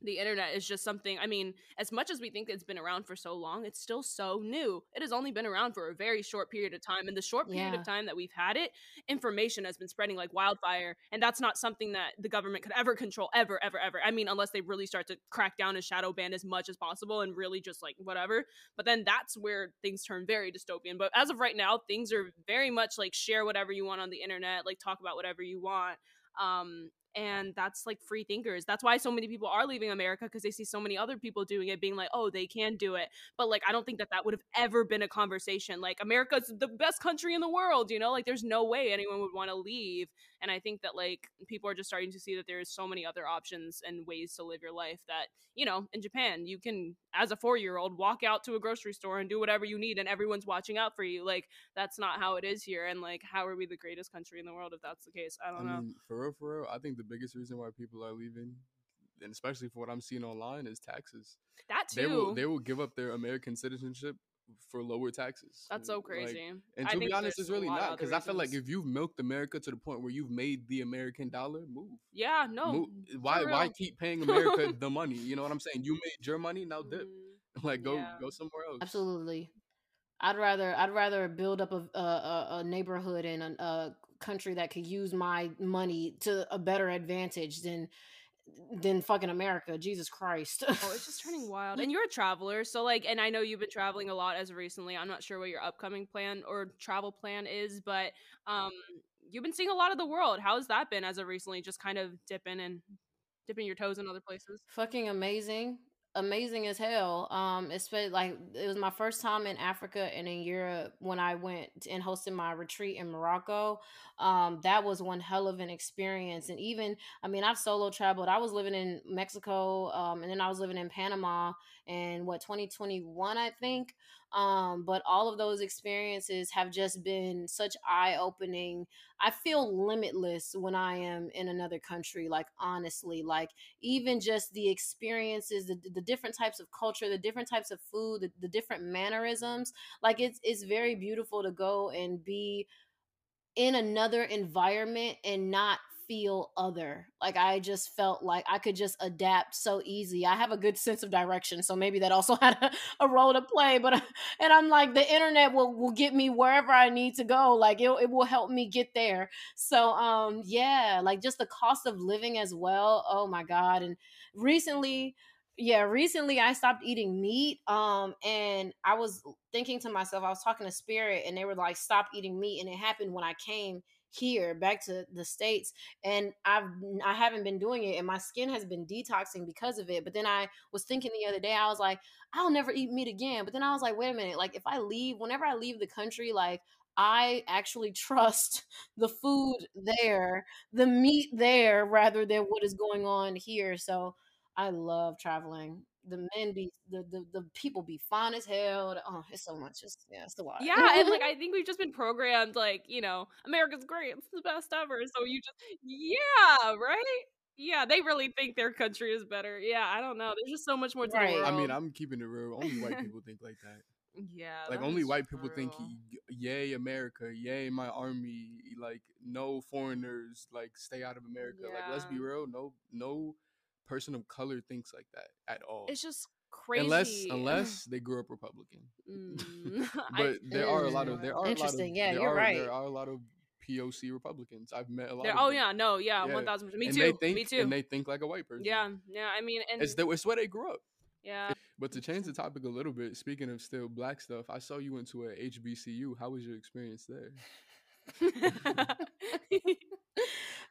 the internet is just something i mean as much as we think it's been around for so long it's still so new. It has only been around for a very short period of time and the short period yeah. of time that we've had it information has been spreading like wildfire and that's not something that the government could ever control ever ever ever. I mean unless they really start to crack down and shadow ban as much as possible and really just like whatever. But then that's where things turn very dystopian. But as of right now things are very much like share whatever you want on the internet like talk about whatever you want. Um and that's like free thinkers. That's why so many people are leaving america because they see so many other people doing it being like oh they can do it. But like i don't think that that would have ever been a conversation. Like america's the best country in the world you know? Like there's no way anyone would want to leave and i think that like people are just starting to see that there's so many other options and ways to live your life that you know in japan you can as a four year old walk out to a grocery store and do whatever you need and everyone's watching out for you. Like that's not how it is here and like how are we the greatest country in the world if that's the case? I don't I know. mean, for real for real i think the biggest reason why people are leaving and especially for what i'm seeing online is taxes. That too they will they will give up their american citizenship for lower taxes. That's so crazy. Like, and to be honest, it's really not because I feel like if you've milked America to the point where you've made the American dollar move. Yeah, no. Move. Why why keep paying America the money? You know what I'm saying? You made your money, now dip. Mm, like go yeah. go somewhere else. Absolutely. I'd rather I'd rather build up a a, a neighborhood and a, a country that could use my money to a better advantage than than fucking America. Jesus Christ. oh, it's just turning wild. And you're a traveler, so like, and I know you've been traveling a lot as of recently. I'm not sure what your upcoming plan or travel plan is, but um, you've been seeing a lot of the world. How's that been as of recently? Just kind of dipping and dipping your toes in other places. Fucking amazing amazing as hell. Um, it's been like it was my first time in Africa and in Europe when I went and hosted my retreat in Morocco. Um, that was one hell of an experience. And even, I mean, I've solo traveled. I was living in Mexico, um, and then I was living in Panama in what 2021, I think. Um, but all of those experiences have just been such eye opening. I feel limitless when I am in another country, like honestly, like even just the experiences, the, the different types of culture, the different types of food, the, the different mannerisms. Like it's it's very beautiful to go and be in another environment and not feel other. Like I just felt like I could just adapt so easy. I have a good sense of direction, so maybe that also had a, a role to play. But and I'm like the internet will will get me wherever I need to go. Like it it will help me get there. So um yeah, like just the cost of living as well. Oh my god! And recently yeah recently i stopped eating meat um and i was thinking to myself i was talking to spirit and they were like stop eating meat and it happened when i came here back to the states and i've i haven't been doing it and my skin has been detoxing because of it but then i was thinking the other day i was like i'll never eat meat again but then i was like wait a minute like if i leave whenever i leave the country like I actually trust the food there, the meat there, rather than what is going on here. So I love traveling the men be the, the the people be fine as hell. Oh, it's so much. Just yeah, it's the wild. Yeah, and like I think we've just been programmed like you know America's great, it's the best ever. So you just yeah, right. Yeah, they really think their country is better. Yeah, I don't know. There's just so much more to right. the world. I mean, I'm keeping it real. Only white people think like that. Yeah, like only white people think, "Yay, America! Yay, my army!" Like no foreigners, like stay out of America. Yeah. Like let's be real. No, no person of color thinks like that at all. It's just crazy. Unless unless they grew up Republican. Mm, but there are a lot of there are interesting. Of, yeah, you're are, right. There are a lot of POC Republicans. I've met a lot. They're- of oh them. yeah, no, yeah, Yeah. one thousand percent. Me and too. They think, Me too. And they think like a white person. yeah, yeah. I mean, and It's, the, it's where they grew up. yeah. But to change the topic a little bit, speaking of still black stuff, I saw you went to a HBCU. How was your experience there?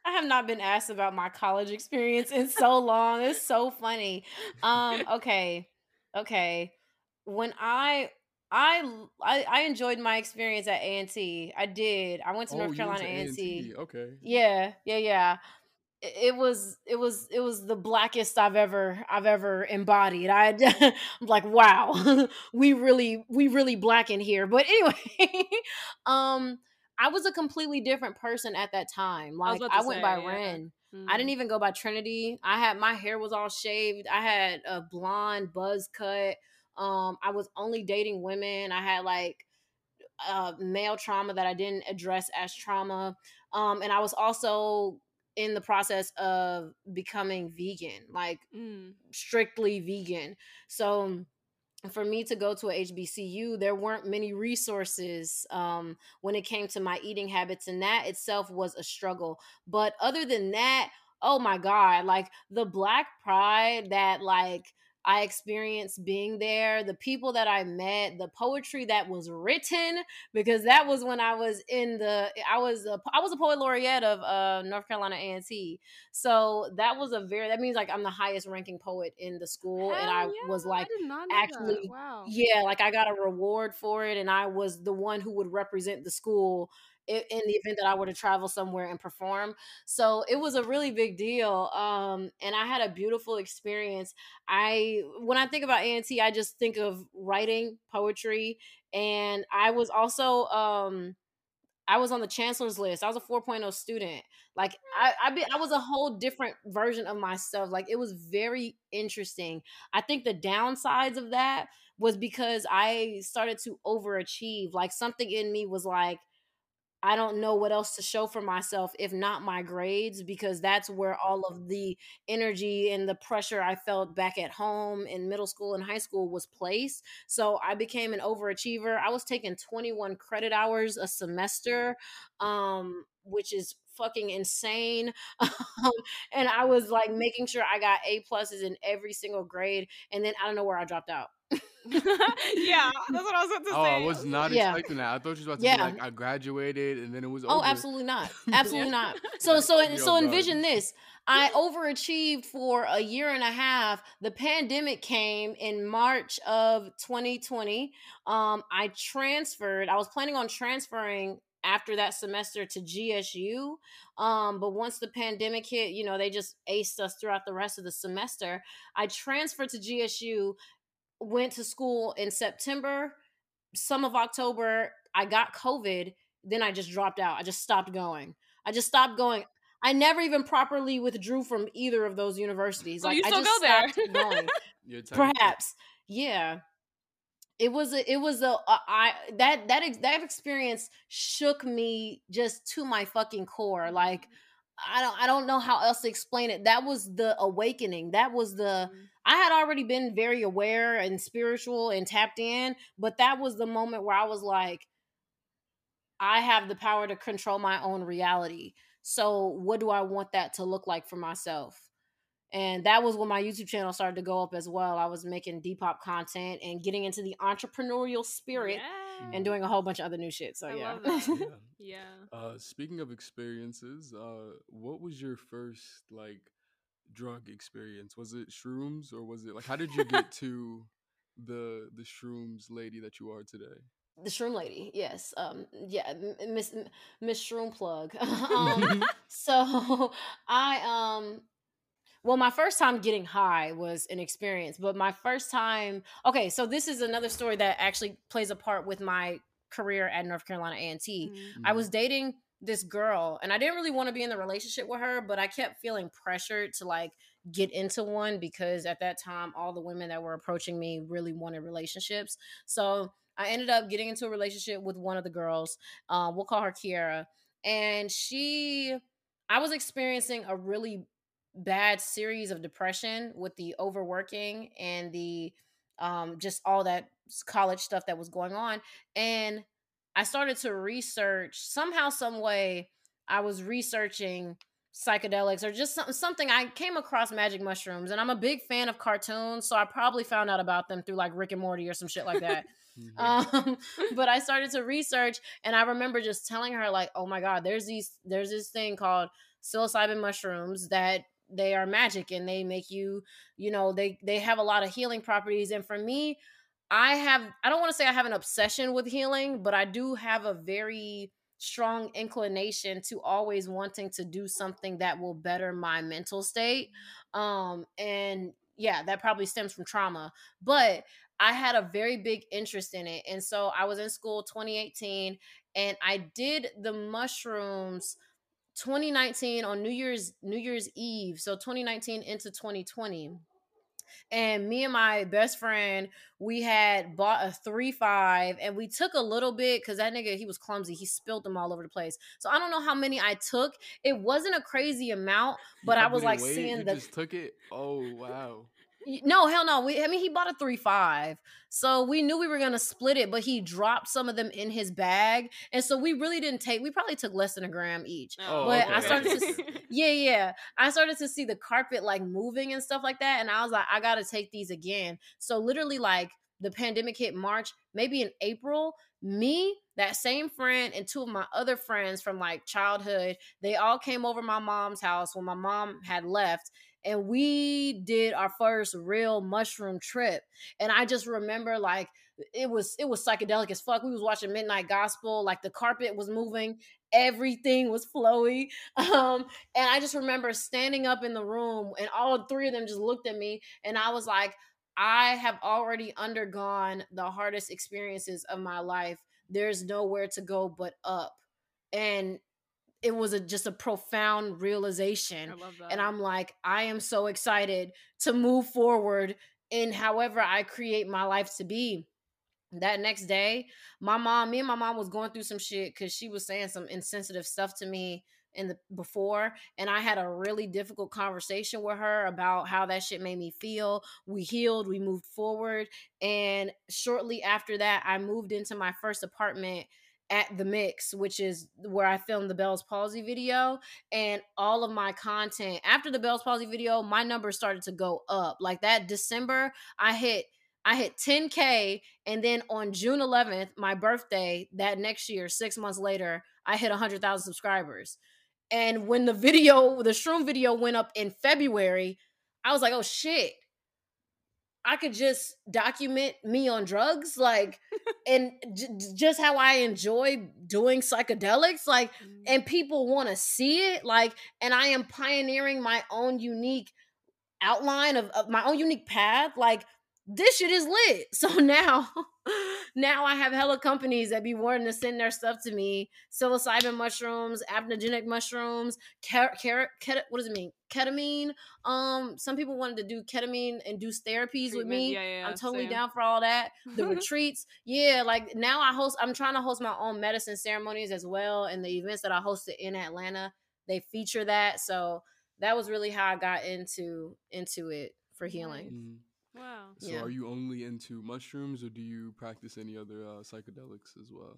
I have not been asked about my college experience in so long. It's so funny. Um, okay. Okay. When I I I enjoyed my experience at A&T. I did. I went to oh, North Carolina A&T. Okay. Yeah, yeah, yeah. I- It was it was it was the blackest I've ever I've ever embodied. I I'm like, wow, we really we really black in here. But anyway, um, I was a completely different person at that time. I Like about I, went say, by yeah. Ren. I Mhm. didn't even go by Trinity. I had my hair was all shaved. I had a blonde buzz cut. Um, I was only dating women. I had like uh, male trauma that I didn't address as trauma. Um, and I was also in the process of becoming vegan, like Mm. strictly vegan. So for me to go to a HBCU, there weren't many resources um, when it came to my eating habits, and that itself was a struggle. But other than that, oh my god, like the black pride that like I experienced being there, the people that I met, the poetry that was written, because that was when I was in the I was a, I was a poet laureate of uh, North Carolina A and T. So that was a very that means like I'm the highest ranking poet in the school, and I yeah, was like I did not know actually- wow. yeah, like I got a reward for it, and I was the one who would represent the school in the event that I were to travel somewhere and perform. So it was a really big deal, um, and I had a beautiful experience. I when I think about A&T, I just think of writing poetry, and I was also um, I was on the chancellor's list. I was a 4.0 student. Like I I, be, I was a whole different version of myself. Like it was very interesting. I think the downsides of that was because I started to overachieve. Like something in me was like I don't know what else to show for myself if not my grades because that's where all of the energy and the pressure I felt back at home in middle school and high school was placed. So I became an overachiever. I was taking 21 credit hours a semester, um, which is fucking insane. Um, and I was like making sure I got A pluses in every single grade. And then I don't know where I dropped out. yeah, that's what I was about to Oh, say. I was not Yeah. expecting that. I thought you was about to Yeah. be like, I graduated and then it was Oh, absolutely not. Absolutely Yeah. not. So so Me so off guard. envision this. I overachieved for a year and a half. The pandemic came in March of 2020. Um, I transferred. I was planning on transferring after that semester to GSU. Um, but once the pandemic hit, you know, they just aced us throughout the rest of the semester. I transferred to GSU, went to school in September, some of October. I got COVID. Then I just dropped out. I just stopped going. I just stopped going. I never even properly withdrew from either of those universities. So like you I still just go there. stopped going. You're technically- Perhaps, yeah. It was a, it was a, a I that that that experience shook me just to my fucking core. Like I don't I don't know how else to explain it. That was the awakening. That was the Mhm. I had already been very aware and spiritual and tapped in, but that was the moment where I was like, I have the power to control my own reality. So, what do I want that to look like for myself? And that was when my YouTube channel started to go up as well. I was making Depop content and getting into the entrepreneurial spirit Yeah. and doing a whole bunch of other new shit. So, I yeah. love. Yeah. Yeah. Uh, speaking of experiences, uh, what was your first like drug experience? Was it shrooms or was it like how did you get to the the shrooms lady that you are today? the shroom lady yes um yeah miss miss shroom plug um so i um well my first time getting high was an experience but my first time okay so this is another story that actually plays a part with my career at north carolina a&t Mhm. I was dating this girl and I didn't really want to be in the relationship with her, but I kept feeling pressured to like get into one because at that time all the women that were approaching me really wanted relationships. So I ended up getting into a relationship with one of the girls. Uh, we'll call her Kiara. And she I was experiencing a really bad series of depression with the overworking and the um just all that college stuff that was going on. And I started to research somehow, some way. I was researching psychedelics or just something something I came across magic mushrooms and I'm a big fan of cartoons so I probably found out about them through like Rick and Morty or some shit like that. Mm-hmm. um but I started to research and I remember just telling her like oh my god there's these there's this thing called psilocybin mushrooms that they are magic and they make you you know they they have a lot of healing properties and for me I have I don't want to say I have an obsession with healing but I do have a very strong inclination to always wanting to do something that will better my mental state. Um, and yeah, that probably stems from trauma. But I had a very big interest in it. And so I was in school 2018 and I did the mushrooms 2019 on New Year's New Year's Eve. So 2019 into 2020 and me and my best friend we had bought a three five and we took a little bit because that nigga he was clumsy. He spilled them all over the place. So i don't know how many i took. It wasn't a crazy amount but i was like seeing you the just took it? Oh wow no, hell no. We, I mean, he bought a three five, so we knew we were gonna split it, but he dropped some of them in his bag, and so we really didn't take. We probably took less than a gram each. Oh, but okay. I started to, yeah, yeah. I started to see the carpet like moving and stuff like that, and I was like, I gotta take these again. So literally, like the pandemic hit March, maybe in April. Me, that same friend, and two of my other friends from like childhood, they all came over my mom's house when my mom had left and we did our first real mushroom trip and i just remember like it was it was psychedelic as fuck we was watching midnight gospel like the carpet was moving everything was flowy um and i just remember standing up in the room and all three of them just looked at me and i was like i have already undergone the hardest experiences of my life there's nowhere to go but up and it was a just a profound realization and i'm like i am so excited to move forward in however i create my life to be. That next day my mom me and my mom was going through some shit because she was saying some insensitive stuff to me in the before and i had a really difficult conversation with her about how that shit made me feel. We healed we moved forward and shortly after that i moved into my first apartment at the mix, which is where I filmed the Bell's Palsy video, and all of my content after the Bell's Palsy video, my numbers started to go up. Like that December, I hit I hit 10k, and then on June 11th, my birthday, that next year, six months later, I hit 100,000 subscribers. And when the video, the shroom video went up in February, I was like, oh shit, I could just document me on drugs, like, and j- just how I enjoy doing psychedelics, like, mm. and people want to see it, like, and I am pioneering my own unique outline of, of my own unique path, like, this shit is lit. So now, now I have hella companies that be wanting to send their stuff to me: psilocybin mushrooms, adaptogenic mushrooms, car- ket- what does it mean? Ketamine. Um, some people wanted to do ketamine induced therapies Treatment, with me. yeah, yeah, I'm totally same. down for all that. The retreats, yeah. Like now, I host. I'm trying to host my own medicine ceremonies as well, and the events that I hosted in Atlanta, they feature that. So that was really how I got into into it for healing. Mm. Wow. So Yeah. are you only into mushrooms or do you practice any other uh, psychedelics as well?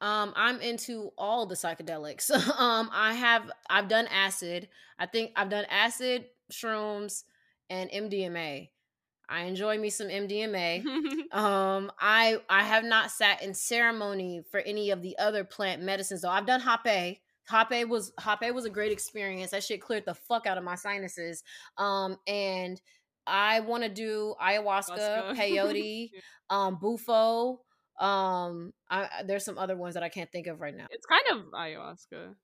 Um, I'm into all the psychedelics. um, I have I've done acid. I think I've done acid, shrooms, and MDMA. I enjoy me some MDMA. Um, I I have not sat in ceremony for any of the other plant medicines though. I've done Hape. Hape was Hape was a great experience. That shit cleared the fuck out of my sinuses. Um, and I want to do ayahuasca, Ayahuasca. peyote, um, bufo. Um, I, I- there's some other ones that I can't think of right now. it's kind of ayahuasca.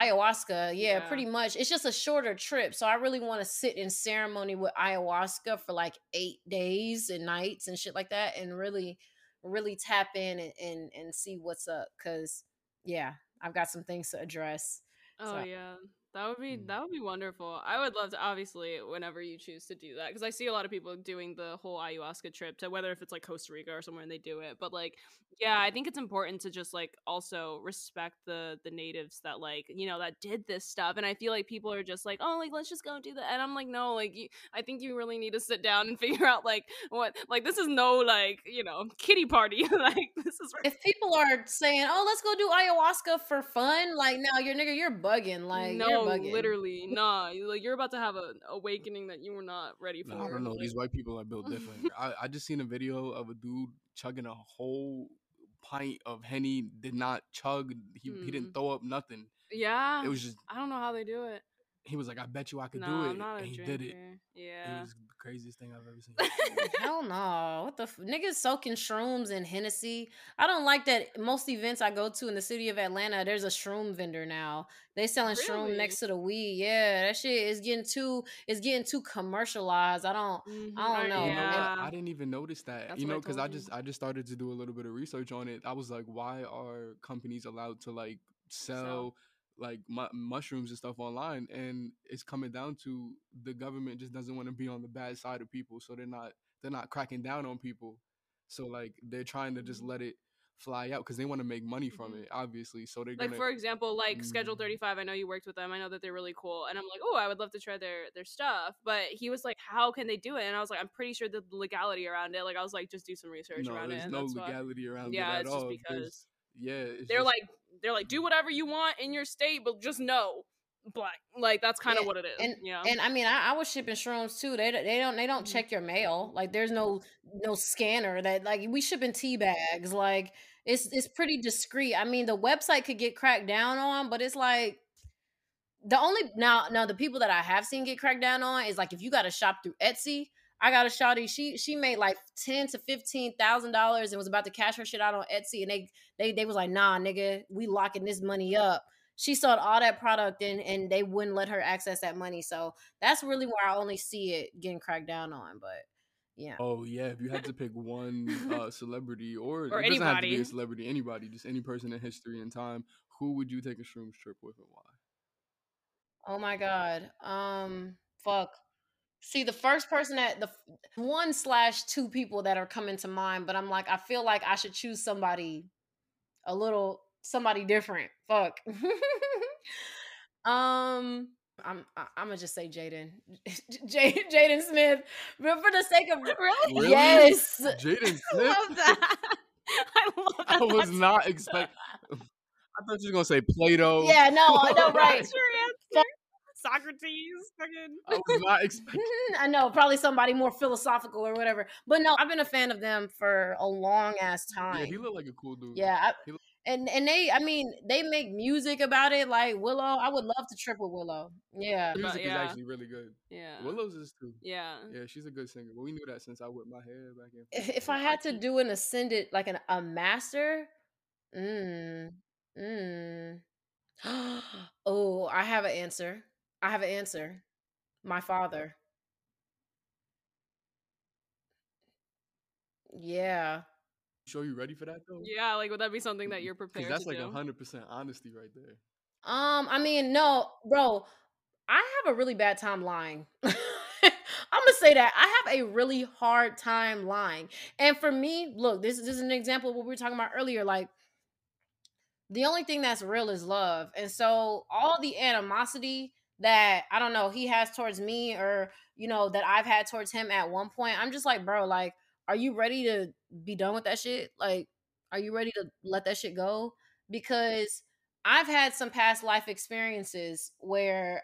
Ayahuasca, yeah, Yeah. pretty much. It's just a shorter trip, so I really want to sit in ceremony with ayahuasca for like eight days and nights and shit like that, and really, really tap in and and, and see what's up. Cause yeah, I've got some things to address. Oh So- yeah, That would be Mm. that would be wonderful. I would love to obviously whenever you choose to do that because I see a lot of people doing the whole ayahuasca trip to whether if it's like Costa Rica or somewhere and they do it. But like yeah, I think it's important to just like also respect the the natives that like, you know, that did this stuff and I feel like people are just like, "Oh, like let's just go do that." And I'm like, "No, like you, I think you really need to sit down and figure out like what like this is no like, you know, kitty party. like this is If people are saying, "Oh, let's go do ayahuasca for fun," like, no, you're nigga, you're bugging. Like, no, you're bugging. literally, nah. Like you're about to have an awakening that you were not ready for. Nah, I don't know. like- These white people are built different. I, I just seen a video of a dude chugging a whole pint of henny. Did not chug. He he didn't Mm. throw up nothing. yeah, It was just I don't know how they do it. he was like, I bet you I could no, do it, I'm not a and he drinker. did it. Yeah. It was the craziest thing I've ever seen. Hell no. What the f- niggas soaking shrooms in Hennessy? I don't like that. Most events I go to in the city of Atlanta, there's a shroom vendor now. They selling shroom next to the weed. Yeah, that shit is getting too. It's getting too commercialized. I don't. Mhm, I don't know, You know what? Yeah. I didn't even notice that. That's you know, because I told just. I just started to do a little bit of research on it. I was like, why are companies allowed to like sell, Sell. Like mu- mushrooms and stuff online? And it's coming down to the government just doesn't want to be on the bad side of people, so they're not they're not cracking down on people. So like they're trying to just Mhm. let it fly out because they want to make money from Mhm. it, obviously. So they're Like gonna for example, like Schedule Mm. 35. I know you worked with them. I know that they're really cool, and I'm like, oh, I would love to try their their stuff. But he was like, how can they do it? And I was like, I'm pretty sure the legality around it. Like I was like, just do some research no, around it. there's and no that's why- legality around Yeah, it at it's just all. because There's- yeah, they're just- like they're like do whatever you want in your state, but just know black. Like that's kind of Yeah, what it is. and yeah. and I mean I, I was shipping shrooms too. They don't- they don't they don't Mhm. check your mail. Like there's no no scanner that like we shipping tea bags. Like it's it's pretty discreet. I mean the website could get cracked down on, but it's like the only now now the people that I have seen get cracked down on is like if you got to shop through Etsy. I got a shawty. She she made like ten to fifteen thousand dollars and was about to cash her shit out on Etsy, and they they they was like, nah, nigga, we locking this money up. She sold all that product and and they wouldn't let her access that money. So that's really where I only see it getting cracked down on. But yeah, Oh yeah, if you had to pick one uh, celebrity or, Or it doesn't have to be anybody. a celebrity, anybody, just any person in history and time, who would you take a shrooms trip with and why? Oh my god. Um fuck. See the first person that the one slash two people that are coming to mind, but I'm like, I feel like I should choose somebody a little somebody different. Fuck. um I'm I, I'm gonna just say Jaden, J- Jaden Smith, but for the sake of really? Really? yes, Jaden I Smith. love that. I love that. I was That's- not expecting. I thought you were gonna say Plato. yeah, no, I know, right? That's your answer. Socrates, fucking. I was not expecting. I know, probably somebody more philosophical or whatever. But no, I've been a fan of them for a long ass time. Yeah, he looked like a cool dude. Yeah, I- He look- and and they, I mean, they make music about it. Like Willow, I would love to trip with Willow. Yeah, The But music yeah. is actually really good. Yeah. Willow's is too. Yeah. Yeah, she's a good singer. Well, we knew that since I whipped my hair back in. if, if I had to do an ascended, like an a master, mm, mm. oh, I have an answer. I have an answer. My father. Yeah. Sure, you ready for that though? Yeah, like would that be something that you're prepared? Because that's to like do? hundred percent honesty right there. Um, I mean, no, bro, I have a really bad time lying. I'm gonna say that I have a really hard time lying, and for me, look, this, this is an example of what we were talking about earlier. Like, the only thing that's real is love, and so all the animosity that I don't know he has towards me, or you know that I've had towards him at one point, I'm just like, bro, like, are you ready to be done with that shit? Like, are you ready to let that shit go? Because I've had some past life experiences where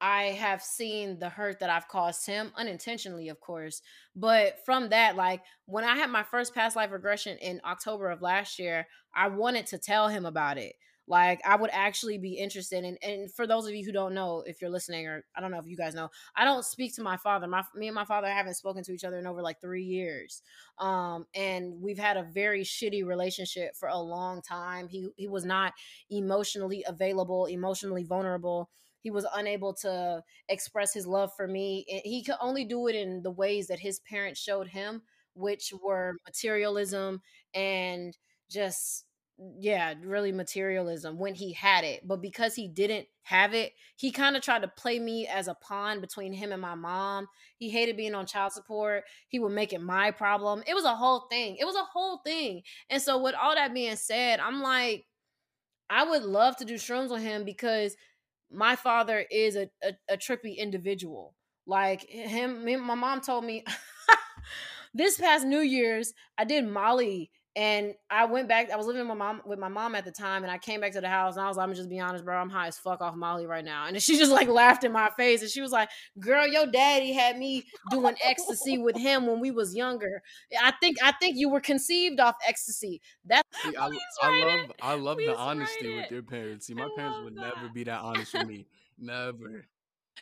I have seen the hurt that I've caused him unintentionally, of course. But from that, like when I had my first past life regression in October of last year, I wanted to tell him about it. Like I would actually be interested in and for those of you who don't know if you're listening or I don't know if you guys know, I don't speak to my father. My me and my father haven't spoken to each other in over like 3 years. Um and we've had a very shitty relationship for a long time. He he was not emotionally available, emotionally vulnerable. He was unable to express his love for me. He could only do it in the ways that his parents showed him, which were materialism and just yeah, really materialism when he had it. But because he didn't have it, he kind of tried to play me as a pawn between him and my mom. He hated being on child support. He would make it my problem. It was a whole thing. It was a whole thing. And so, with all that being said, I'm like, I would love to do shrooms with him because my father is a, a, a trippy individual. Like him, my mom told me this past New Year's, I did Molly and I went back. I was living with my mom with my mom at the time, and I came back to the house, and I was like, "I'm just be honest, bro. I'm high as fuck off Molly right now." And she just like laughed in my face, and she was like, "Girl, your daddy had me doing ecstasy with him when we was younger. I think I think you were conceived off ecstasy. That's See, I, I love I love the honesty with your parents. See, my parents would that. never be that honest with me. Never.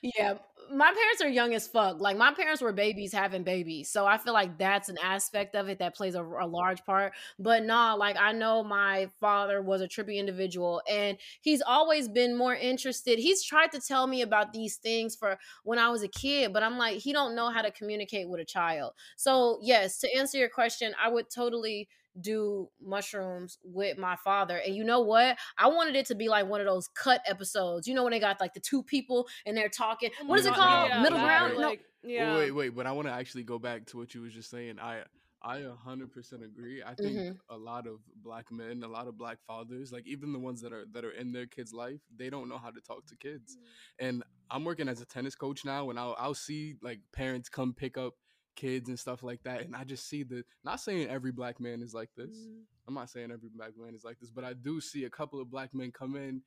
Yeah, my parents are young as fuck. Like my parents were babies having babies, so I feel like that's an aspect of it that plays a, a, large part. But nah, like I know my father was a trippy individual, and he's always been more interested. He's tried to tell me about these things for when I was a kid, but I'm like, he don't know how to communicate with a child. So yes, to answer your question, I would totally do mushrooms with my father. And you know what? I wanted it to be like one of those cut episodes. You know when they got like the two people and they're talking. Oh what is it called? Yeah, Middle ground? Like, no. Yeah. Wait, wait, but I want to actually go back to what you was just saying. I I 100% agree. I think mm-hmm. a lot of black men, a lot of black fathers, like even the ones that are that are in their kids' life, they don't know how to talk to kids. Mm-hmm. And I'm working as a tennis coach now and I'll I'll see like parents come pick up kids and stuff like that. And I just see the not saying every black man is like this. Mm. I'm not saying every black man is like this, but I do see a couple of black men come in,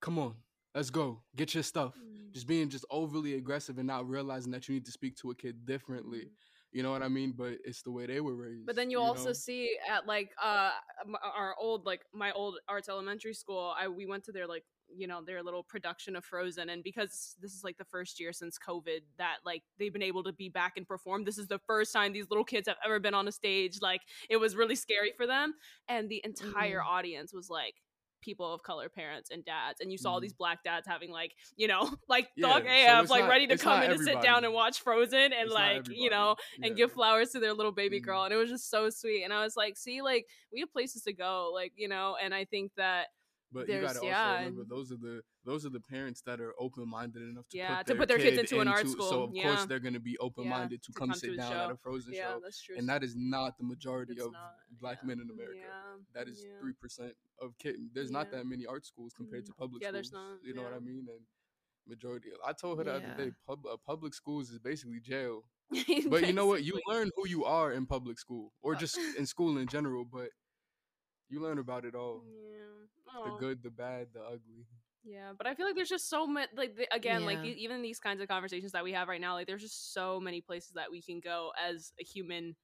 come on, let's go, get your stuff. Mm. Just being just overly aggressive and not realizing that you need to speak to a kid differently. Mm. You know what I mean? But it's the way they were raised. But then you, you also know? see at like uh our old like my old arts elementary school, I we went to their like you know their little production of frozen and because this is like the first year since covid that like they've been able to be back and perform this is the first time these little kids have ever been on a stage like it was really scary for them and the entire mm-hmm. audience was like people of color parents and dads and you saw mm. these black dads having like you know like yeah, thug AF so like not, ready to come in and sit down and watch Frozen and it's like you know yeah. and give flowers to their little baby mm. girl and it was just so sweet and I was like see like we have places to go like you know and I think that but There's, you got to also yeah. remember those are the those are the parents that are open minded enough to yeah put to put their kids into, into, an art school. So of yeah. course they're going to be open minded to, to, come, come sit to down show. at a Frozen show. That's true. And that is not the majority it's of not. black men in America. That is three percent of kids. There's not that many art schools compared to public yeah, schools. There's not. You know what I mean? And majority. I told her the other day, pub, uh, public schools is basically jail. but you know what? You learn who you are in public school, or just in school in general. But you learn about it all. Yeah. The good, the bad, the ugly. Yeah, but I feel like there's just so much. Like the, again, yeah. like even these kinds of conversations that we have right now, like there's just so many places that we can go as a human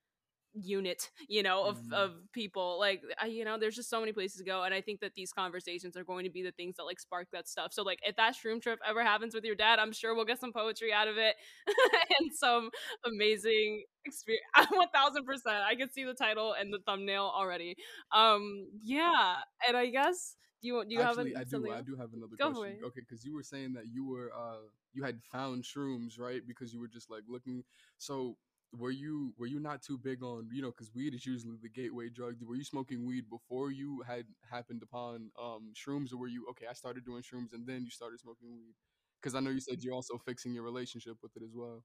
unit you know of mm. of people like I, you know there's just so many places to go and i think that these conversations are going to be the things that like spark that stuff so like if that shroom trip ever happens with your dad i'm sure we'll get some poetry out of it and some amazing experience 1000% i can see the title and the thumbnail already um yeah and i guess do you do you Actually, have I do I do have another Go question. Okay, because you were saying that you were uh you had found shrooms right because you were just like looking. So were you were you not too big on you know because weed is usually the gateway drug. Were you smoking weed before you had happened upon um shrooms or were you okay i started doing shrooms and then you started smoking weed? Because i know you said you're also fixing your relationship with it as well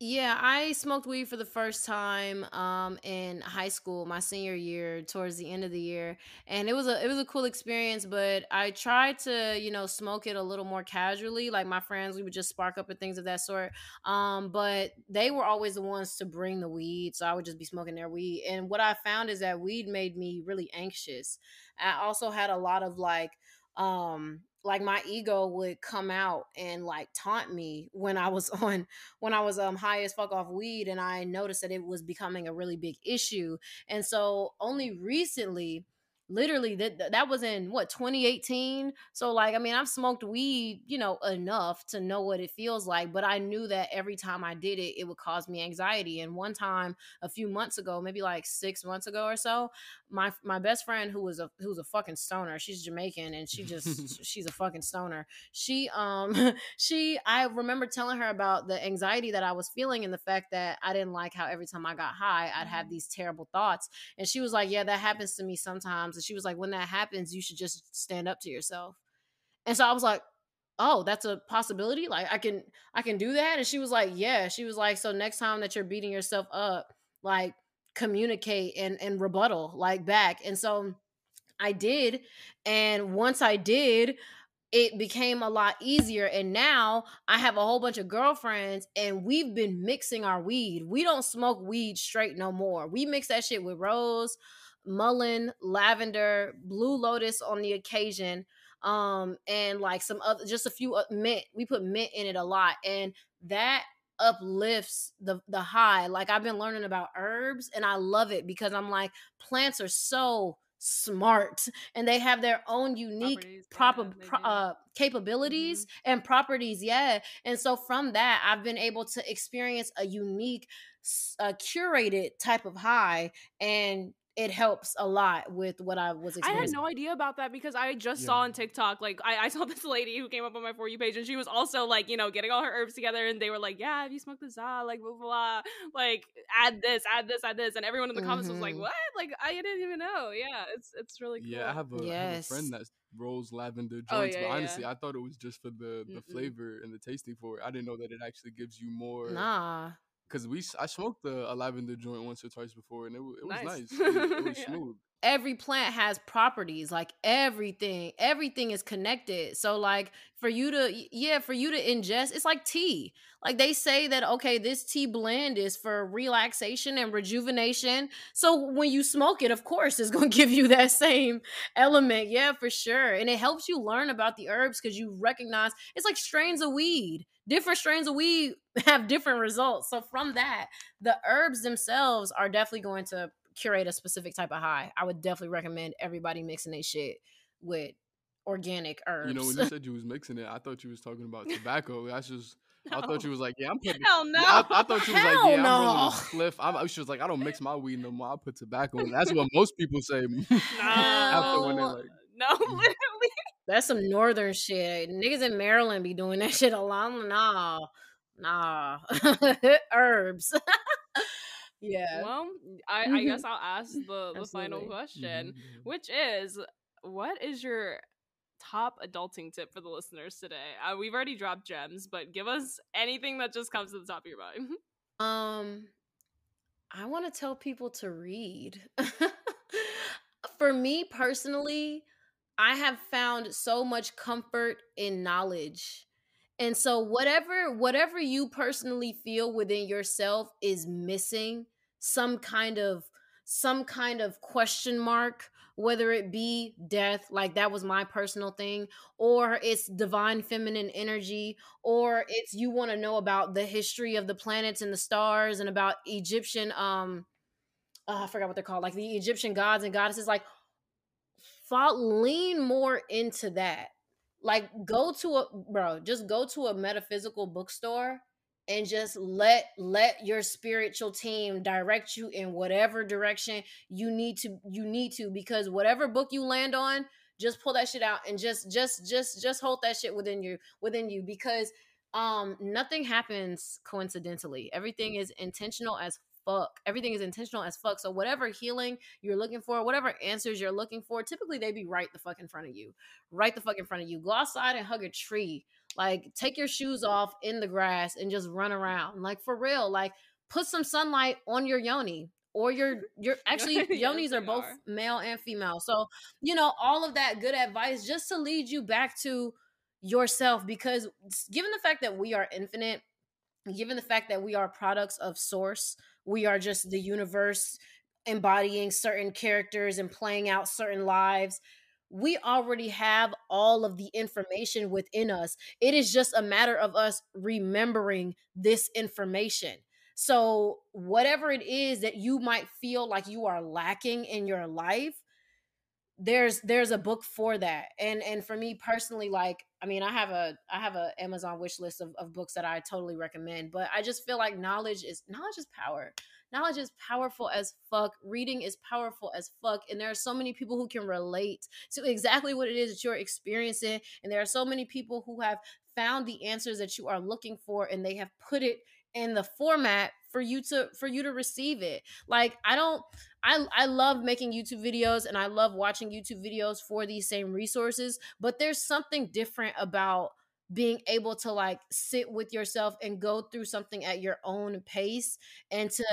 yeah, I smoked weed for the first time um, in high school, my senior year, towards the end of the year, and it was a it was a cool experience. But I tried to you know smoke it a little more casually, like my friends, we would just spark up and things of that sort. Um, but they were always the ones to bring the weed, so I would just be smoking their weed. And what I found is that weed made me really anxious. I also had a lot of like um like my ego would come out and like taunt me when I was on when I was um high as fuck off weed and I noticed that it was becoming a really big issue. And so only recently literally that that was in what 2018 so like i mean i've smoked weed you know enough to know what it feels like but i knew that every time i did it it would cause me anxiety and one time a few months ago maybe like six months ago or so my my best friend who was a who's a fucking stoner she's jamaican and she just she's a fucking stoner she um she i remember telling her about the anxiety that i was feeling and the fact that i didn't like how every time i got high i'd have mm-hmm. these terrible thoughts and she was like yeah that happens to me sometimes times. And she was like, when that happens, you should just stand up to yourself. And so I was like, oh, that's a possibility. Like I can I can do that. And she was like, yeah. She was like, so next time that you're beating yourself up, like communicate and and rebuttal like back. And so I did. And once I did, it became a lot easier. And now I have a whole bunch of girlfriends and we've been mixing our weed. We don't smoke weed straight no more. We mix that shit with rose, mullein, lavender, blue lotus on the occasion, um, and like some other, just a few uh, mint. We put mint in it a lot. And that uplifts the the high like i've been learning about herbs and i love it because i'm like plants are so smart and they have their own unique proper yeah, pro- uh, capabilities mm-hmm. and properties yeah and so from that i've been able to experience a unique uh, curated type of high and it helps a lot with what I was I had no idea about that because I just yeah. saw on TikTok, like, I, I, saw this lady who came up on my For You page and she was also, like, you know, getting all her herbs together and they were like, yeah, if you smoke this, ah, like, blah, blah, blah, like, add this, add this, add this. And everyone in the mm-hmm. comments was like, mm-hmm. what? Like, I didn't even know. Yeah, it's it's really cool. Yeah, I have a, yes. I have a friend that rolls lavender oh, joints, oh, yeah, but honestly, yeah. I thought it was just for the, the flavor and the tasting for it. I didn't know that it actually gives you more. Nah because we I smoked the a lavender joint once or twice before, and it, it was nice. nice. It, was, it was yeah. smooth. Every plant has properties, like everything. Everything is connected. So, like for you to yeah, for you to ingest, it's like tea. Like they say that okay, this tea blend is for relaxation and rejuvenation. So when you smoke it, of course, it's gonna give you that same element. Yeah, for sure. And it helps you learn about the herbs because you recognize it's like strains of weed different strains of weed have different results. So from that, the herbs themselves are definitely going to curate a specific type of high. I would definitely recommend everybody mixing their shit with organic herbs. You know, when you said you was mixing it, I thought you was talking about tobacco. That's just no. I thought you was like, yeah, I'm putting. Hell no. I, I thought you was Hell like, yeah, no. I'm rolling a spliff. I'm, she was like, I don't mix my weed no more. I put tobacco in. That's what most people say. No. After when they're like, no, mm. literally. That's some northern shit. Niggas in Maryland be doing that shit a lot. Nah, nah, herbs. Yeah. Well, I, I guess I'll ask the the final question, mm-hmm. which is, what is your top adulting tip for the listeners today? Uh, we've already dropped gems, but give us anything that just comes to the top of your mind. um, I want to tell people to read. for me personally I have found so much comfort in knowledge. And so whatever whatever you personally feel within yourself is missing some kind of some kind of question mark whether it be death like that was my personal thing or it's divine feminine energy or it's you want to know about the history of the planets and the stars and about Egyptian um uh, I forgot what they're called like the Egyptian gods and goddesses like lean more into that. Like go to a bro, just go to a metaphysical bookstore and just let let your spiritual team direct you in whatever direction you need to you need to because whatever book you land on just pull that shit out and just just just just hold that shit within you within you because um nothing happens coincidentally everything is intentional as fuck. Everything is intentional as fuck. So whatever healing you're looking for, whatever answers you're looking for, typically they be right the fuck in front of you. Right the fuck in front of you. Go outside and hug a tree. Like take your shoes off in the grass and just run around. Like for real. Like put some sunlight on your yoni or your your actually yes, yonis are both are. male and female. So, you know, all of that good advice just to lead you back to yourself because given the fact that we are infinite, given the fact that we are products of source, we are just the universe embodying certain characters and playing out certain lives we already have all of the information within us. It is just a matter of us remembering this information. So whatever it is that you might feel like you are lacking in your life there's there's a book for that. And and for me personally like i mean i have a i have a amazon wish list of, of books that i totally recommend but i just feel like knowledge is knowledge is power knowledge is powerful as fuck reading is powerful as fuck and there are so many people who can relate to exactly what it is that you're experiencing and there are so many people who have found the answers that you are looking for and they have put it in the format for you to for you to receive it. Like i don't i i love making youtube videos and i love watching youtube videos for these same resources but there's something different about being able to like sit with yourself and go through something at your own pace and to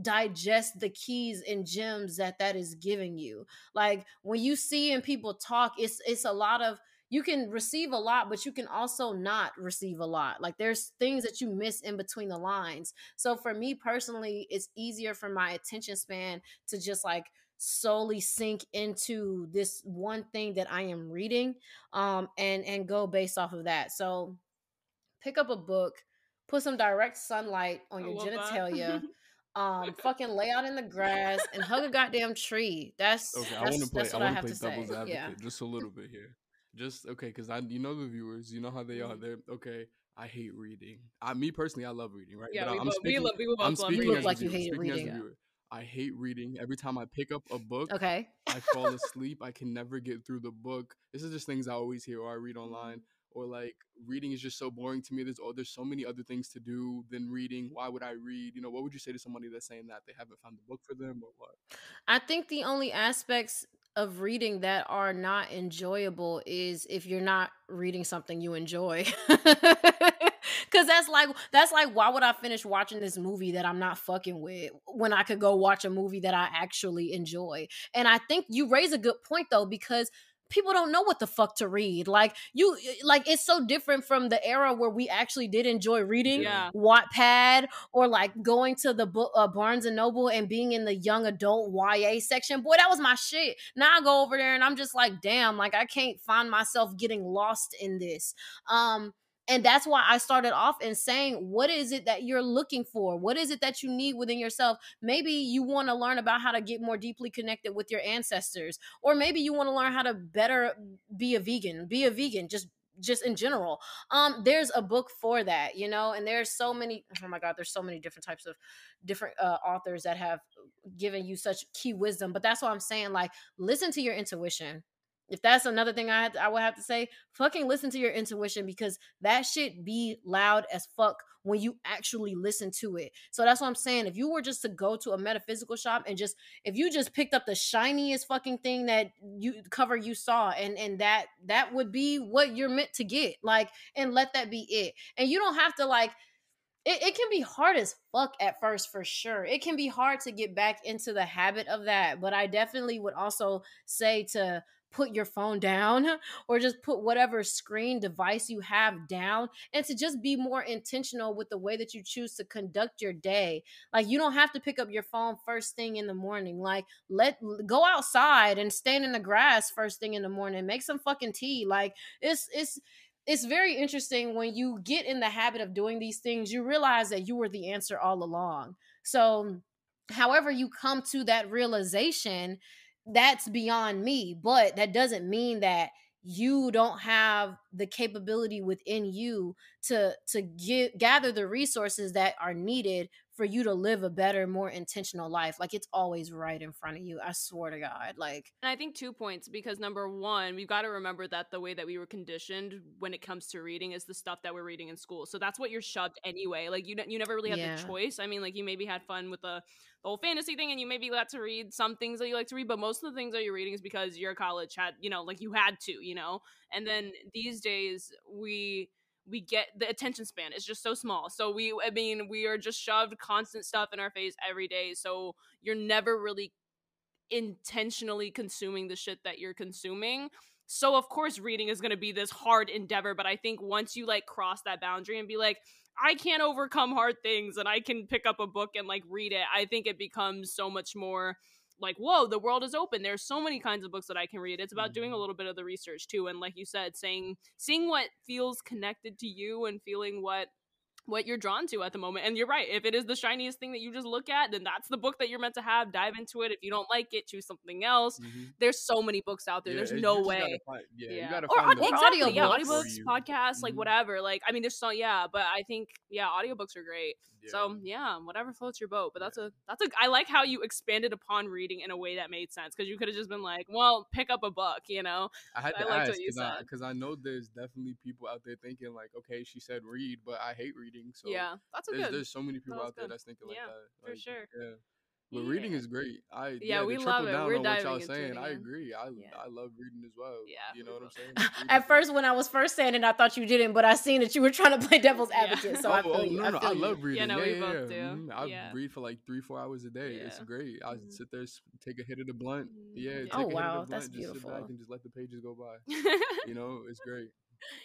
digest the keys and gems that that is giving you like when you see and people talk it's it's a lot of you can receive a lot but you can also not receive a lot like there's things that you miss in between the lines so for me personally it's easier for my attention span to just like solely sink into this one thing that I am reading um and and go based off of that. So pick up a book, put some direct sunlight on your genitalia. um fucking lay out in the grass and hug a goddamn tree. That's okay. That's, I want to play. I want to play devil's say. advocate yeah. just a little bit here. Just okay, because I you know the viewers, you know how they are. Mhm. They're okay. I hate reading. I me personally, I love reading. Right? Yeah, But we, I'm both, we, love, we both I'm love speaking reading. like you Speaking as reading. I hate reading. Every time I pick up a book, Okay. I fall asleep. I can never get through the book. This is just things I always hear or I read online. Or like reading is just so boring to me. There's oh, there's so many other things to do than reading. Why would I read? You know, what would you say to somebody that's saying that they haven't found the book for them or what? I think the only aspects of reading that are not enjoyable is if you're not reading something you enjoy. Cause that's like that's like why would I finish watching this movie that I'm not fucking with when I could go watch a movie that I actually enjoy? And I think you raise a good point though because people don't know what the fuck to read. Like you like it's so different from the era where we actually did enjoy reading Yeah. Wattpad or like going to the book uh, Barnes and Noble and being in the young adult YA section. Boy, that was my shit. Now I go over there and I'm just like, damn, like I can't find myself getting lost in this. Um and that's why I started off in saying, what is it that you're looking for? What is it that you need within yourself? Maybe you want to learn about how to get more deeply connected with your ancestors, or maybe you want to learn how to better be a vegan, be a vegan, just just in general um there's a book for that you know and there's so many oh my god there's so many different types of different uh, authors that have given you such key wisdom but that's what i'm saying like listen to your intuition if that's another thing I had I would have to say, fucking listen to your intuition because that shit be loud as fuck when you actually listen to it. So that's what I'm saying. If you were just to go to a metaphysical shop and just if you just picked up the shiniest fucking thing that you cover you saw and and that that would be what you're meant to get. Like and let that be it. And you don't have to like it, it can be hard as fuck at first for sure it can be hard to get back into the habit of that but i definitely would also say to put your phone down or just put whatever screen device you have down and to just be more intentional with the way that you choose to conduct your day. Like you don't have to pick up your phone first thing in the morning. Like let go outside and stand in the grass first thing in the morning. Make some fucking tea. Like it's it's it's very interesting when you get in the habit of doing these things, you realize that you were the answer all along. So, however, you come to that realization, that's beyond me. But that doesn't mean that you don't have the capability within you to to get gather the resources that are needed for you to live a better more intentional life like it's always right in front of you i swear to god like And I think two points because number one, we've got to remember that the way that we were conditioned when it comes to reading is the stuff that we're reading in school. So that's what you're shoved anyway. Like you, you never really had Yeah. the choice. I mean, like you maybe had fun with the, the whole fantasy thing, and you maybe got to read some things that you like to read, but most of the things that you're reading is because your college had, you know, like you had to, you know. And then these days we we get the attention span is just so small. So we, I mean, we are just shoved constant stuff in our face every day. So you're never really intentionally consuming the shit that you're consuming. So of course reading is going to be this hard endeavor, but I think once you like cross that boundary and be like I can't overcome hard things and I can pick up a book and like read it, I think it becomes so much more like whoa, the world is open. There's so many kinds of books that I can read. It's about doing a Mhm. little bit of the research too and like you said saying seeing what feels connected to you and feeling what what you're drawn to at the moment. And you're right. If it is the shiniest thing that you just look at, then that's the book that you're meant to have. Dive into it. If you don't like it, choose something else. Mhm. There's so many books out there. Yeah, There's no way. find- yeah, you gotta or find on, the yeah, audiobooks. audiobooks, podcasts, like Mhm. whatever. Like, I mean, there's so yeah, but I think yeah, audiobooks are great. Yeah. So yeah, whatever floats your boat. But that's a that's a I like how you expanded upon reading in a way that made sense because you could have just been like, well, pick up a book, you know. I had I to liked ask because I because I know there's definitely people out there thinking like, okay, she said read, but I hate reading. Reading. So yeah, that's a there's, good. there's so many people was out there that's thinking like Yeah, that. for sure. Yeah. But reading Yeah. is great. I Yeah, yeah, we to love it. down We're on what diving y'all into it saying. I agree. I Yeah. I love reading as well. Yeah, you know what I'm saying? do. Like, reading At first, when I was first saying it, I thought you didn't, but I seen that you were trying to play devil's Yeah. advocate. So oh, I feel oh, you. no, I no, feel I you. love reading. no, yeah, we yeah, both yeah. do. Mhm. I Yeah. read for like three, four hours a day. It's great. I Mhm. sit there, s- take a hit of the blunt. Mhm. Yeah, Yeah. take Oh, a hit wow, of the that's blunt. Just sit back beautiful. and just let the pages go by. You know, it's great.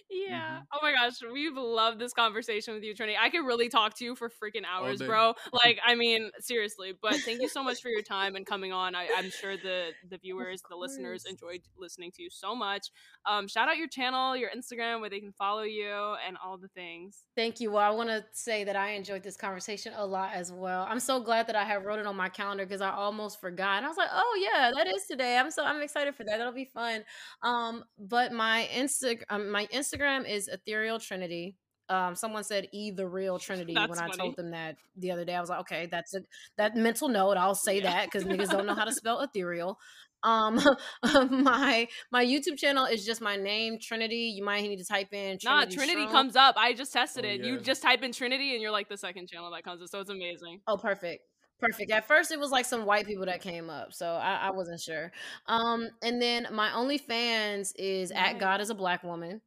Yeah. Mhm. Oh my gosh, we've loved this conversation with you, Trinity. I could really talk to you for freaking hours, bro. Like, I mean, seriously. But thank you so much for your time and coming on. I, I'm sure the the viewers, the listeners, enjoyed listening to you so much. Um, shout out your channel, your Instagram, where they can follow you, and all the things. Thank you. Well, I want to say that I enjoyed this conversation a lot as well. I'm so glad that I have wrote it on my calendar because I almost forgot. And I was like, oh yeah, that is today. I'm so I'm excited for that. That'll be fun. Um, but my Instagram, um, my Instagram is Ethereal Trinity. Um, someone said E the real Trinity That's when I funny. told them that the other day. I was like, okay, that's a that mental note. I'll say Yeah. that because niggas don't know how to spell ethereal. Um, my my YouTube channel is just my name, Trinity. You might need to type in Nah, Trinity. Trinity Strong. comes up. I just tested Oh, it. You just type in Trinity, and you're like the second channel that comes up. So it's amazing. Oh, perfect. Perfect. At first, it was like some white people that came up, so I, I wasn't sure. Um, and then my OnlyFans is at God is a Black Woman.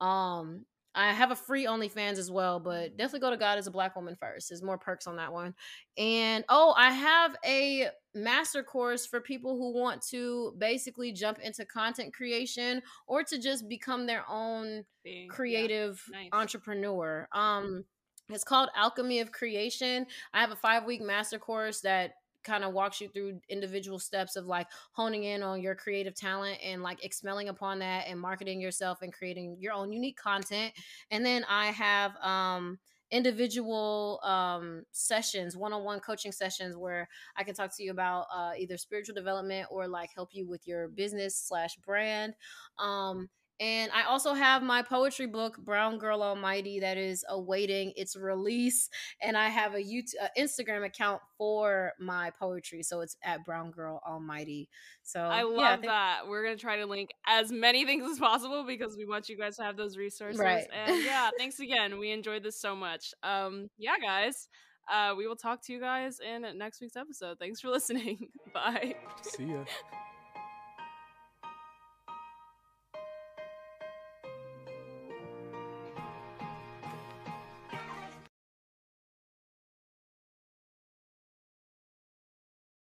Um, I have a free OnlyFans as well, but definitely go to God as a Black Woman first. There's more perks on that one. And oh, I have a master course for people who want to basically jump into content creation or to just become their own Being- yeah. creative Nice. entrepreneur. Um, it's called Alchemy of Creation. I have a five week master course that kind of walks you through individual steps of like honing in on your creative talent and like expelling upon that and marketing yourself and creating your own unique content. And then I have um individual um sessions one-on-one coaching sessions where i can talk to you about uh either spiritual development or like help you with your business slash brand um and I also have my poetry book, Brown Girl Almighty, that is awaiting its release. And I have a YouTube, uh, Instagram account for my poetry, so it's at Brown Girl Almighty. So I love yeah, think- that. We're gonna try to link as many things as possible because we want you guys to have those resources. Right. And yeah, thanks again. We enjoyed this so much. Um, yeah, guys. Uh, we will talk to you guys in next week's episode. Thanks for listening. Bye. See ya.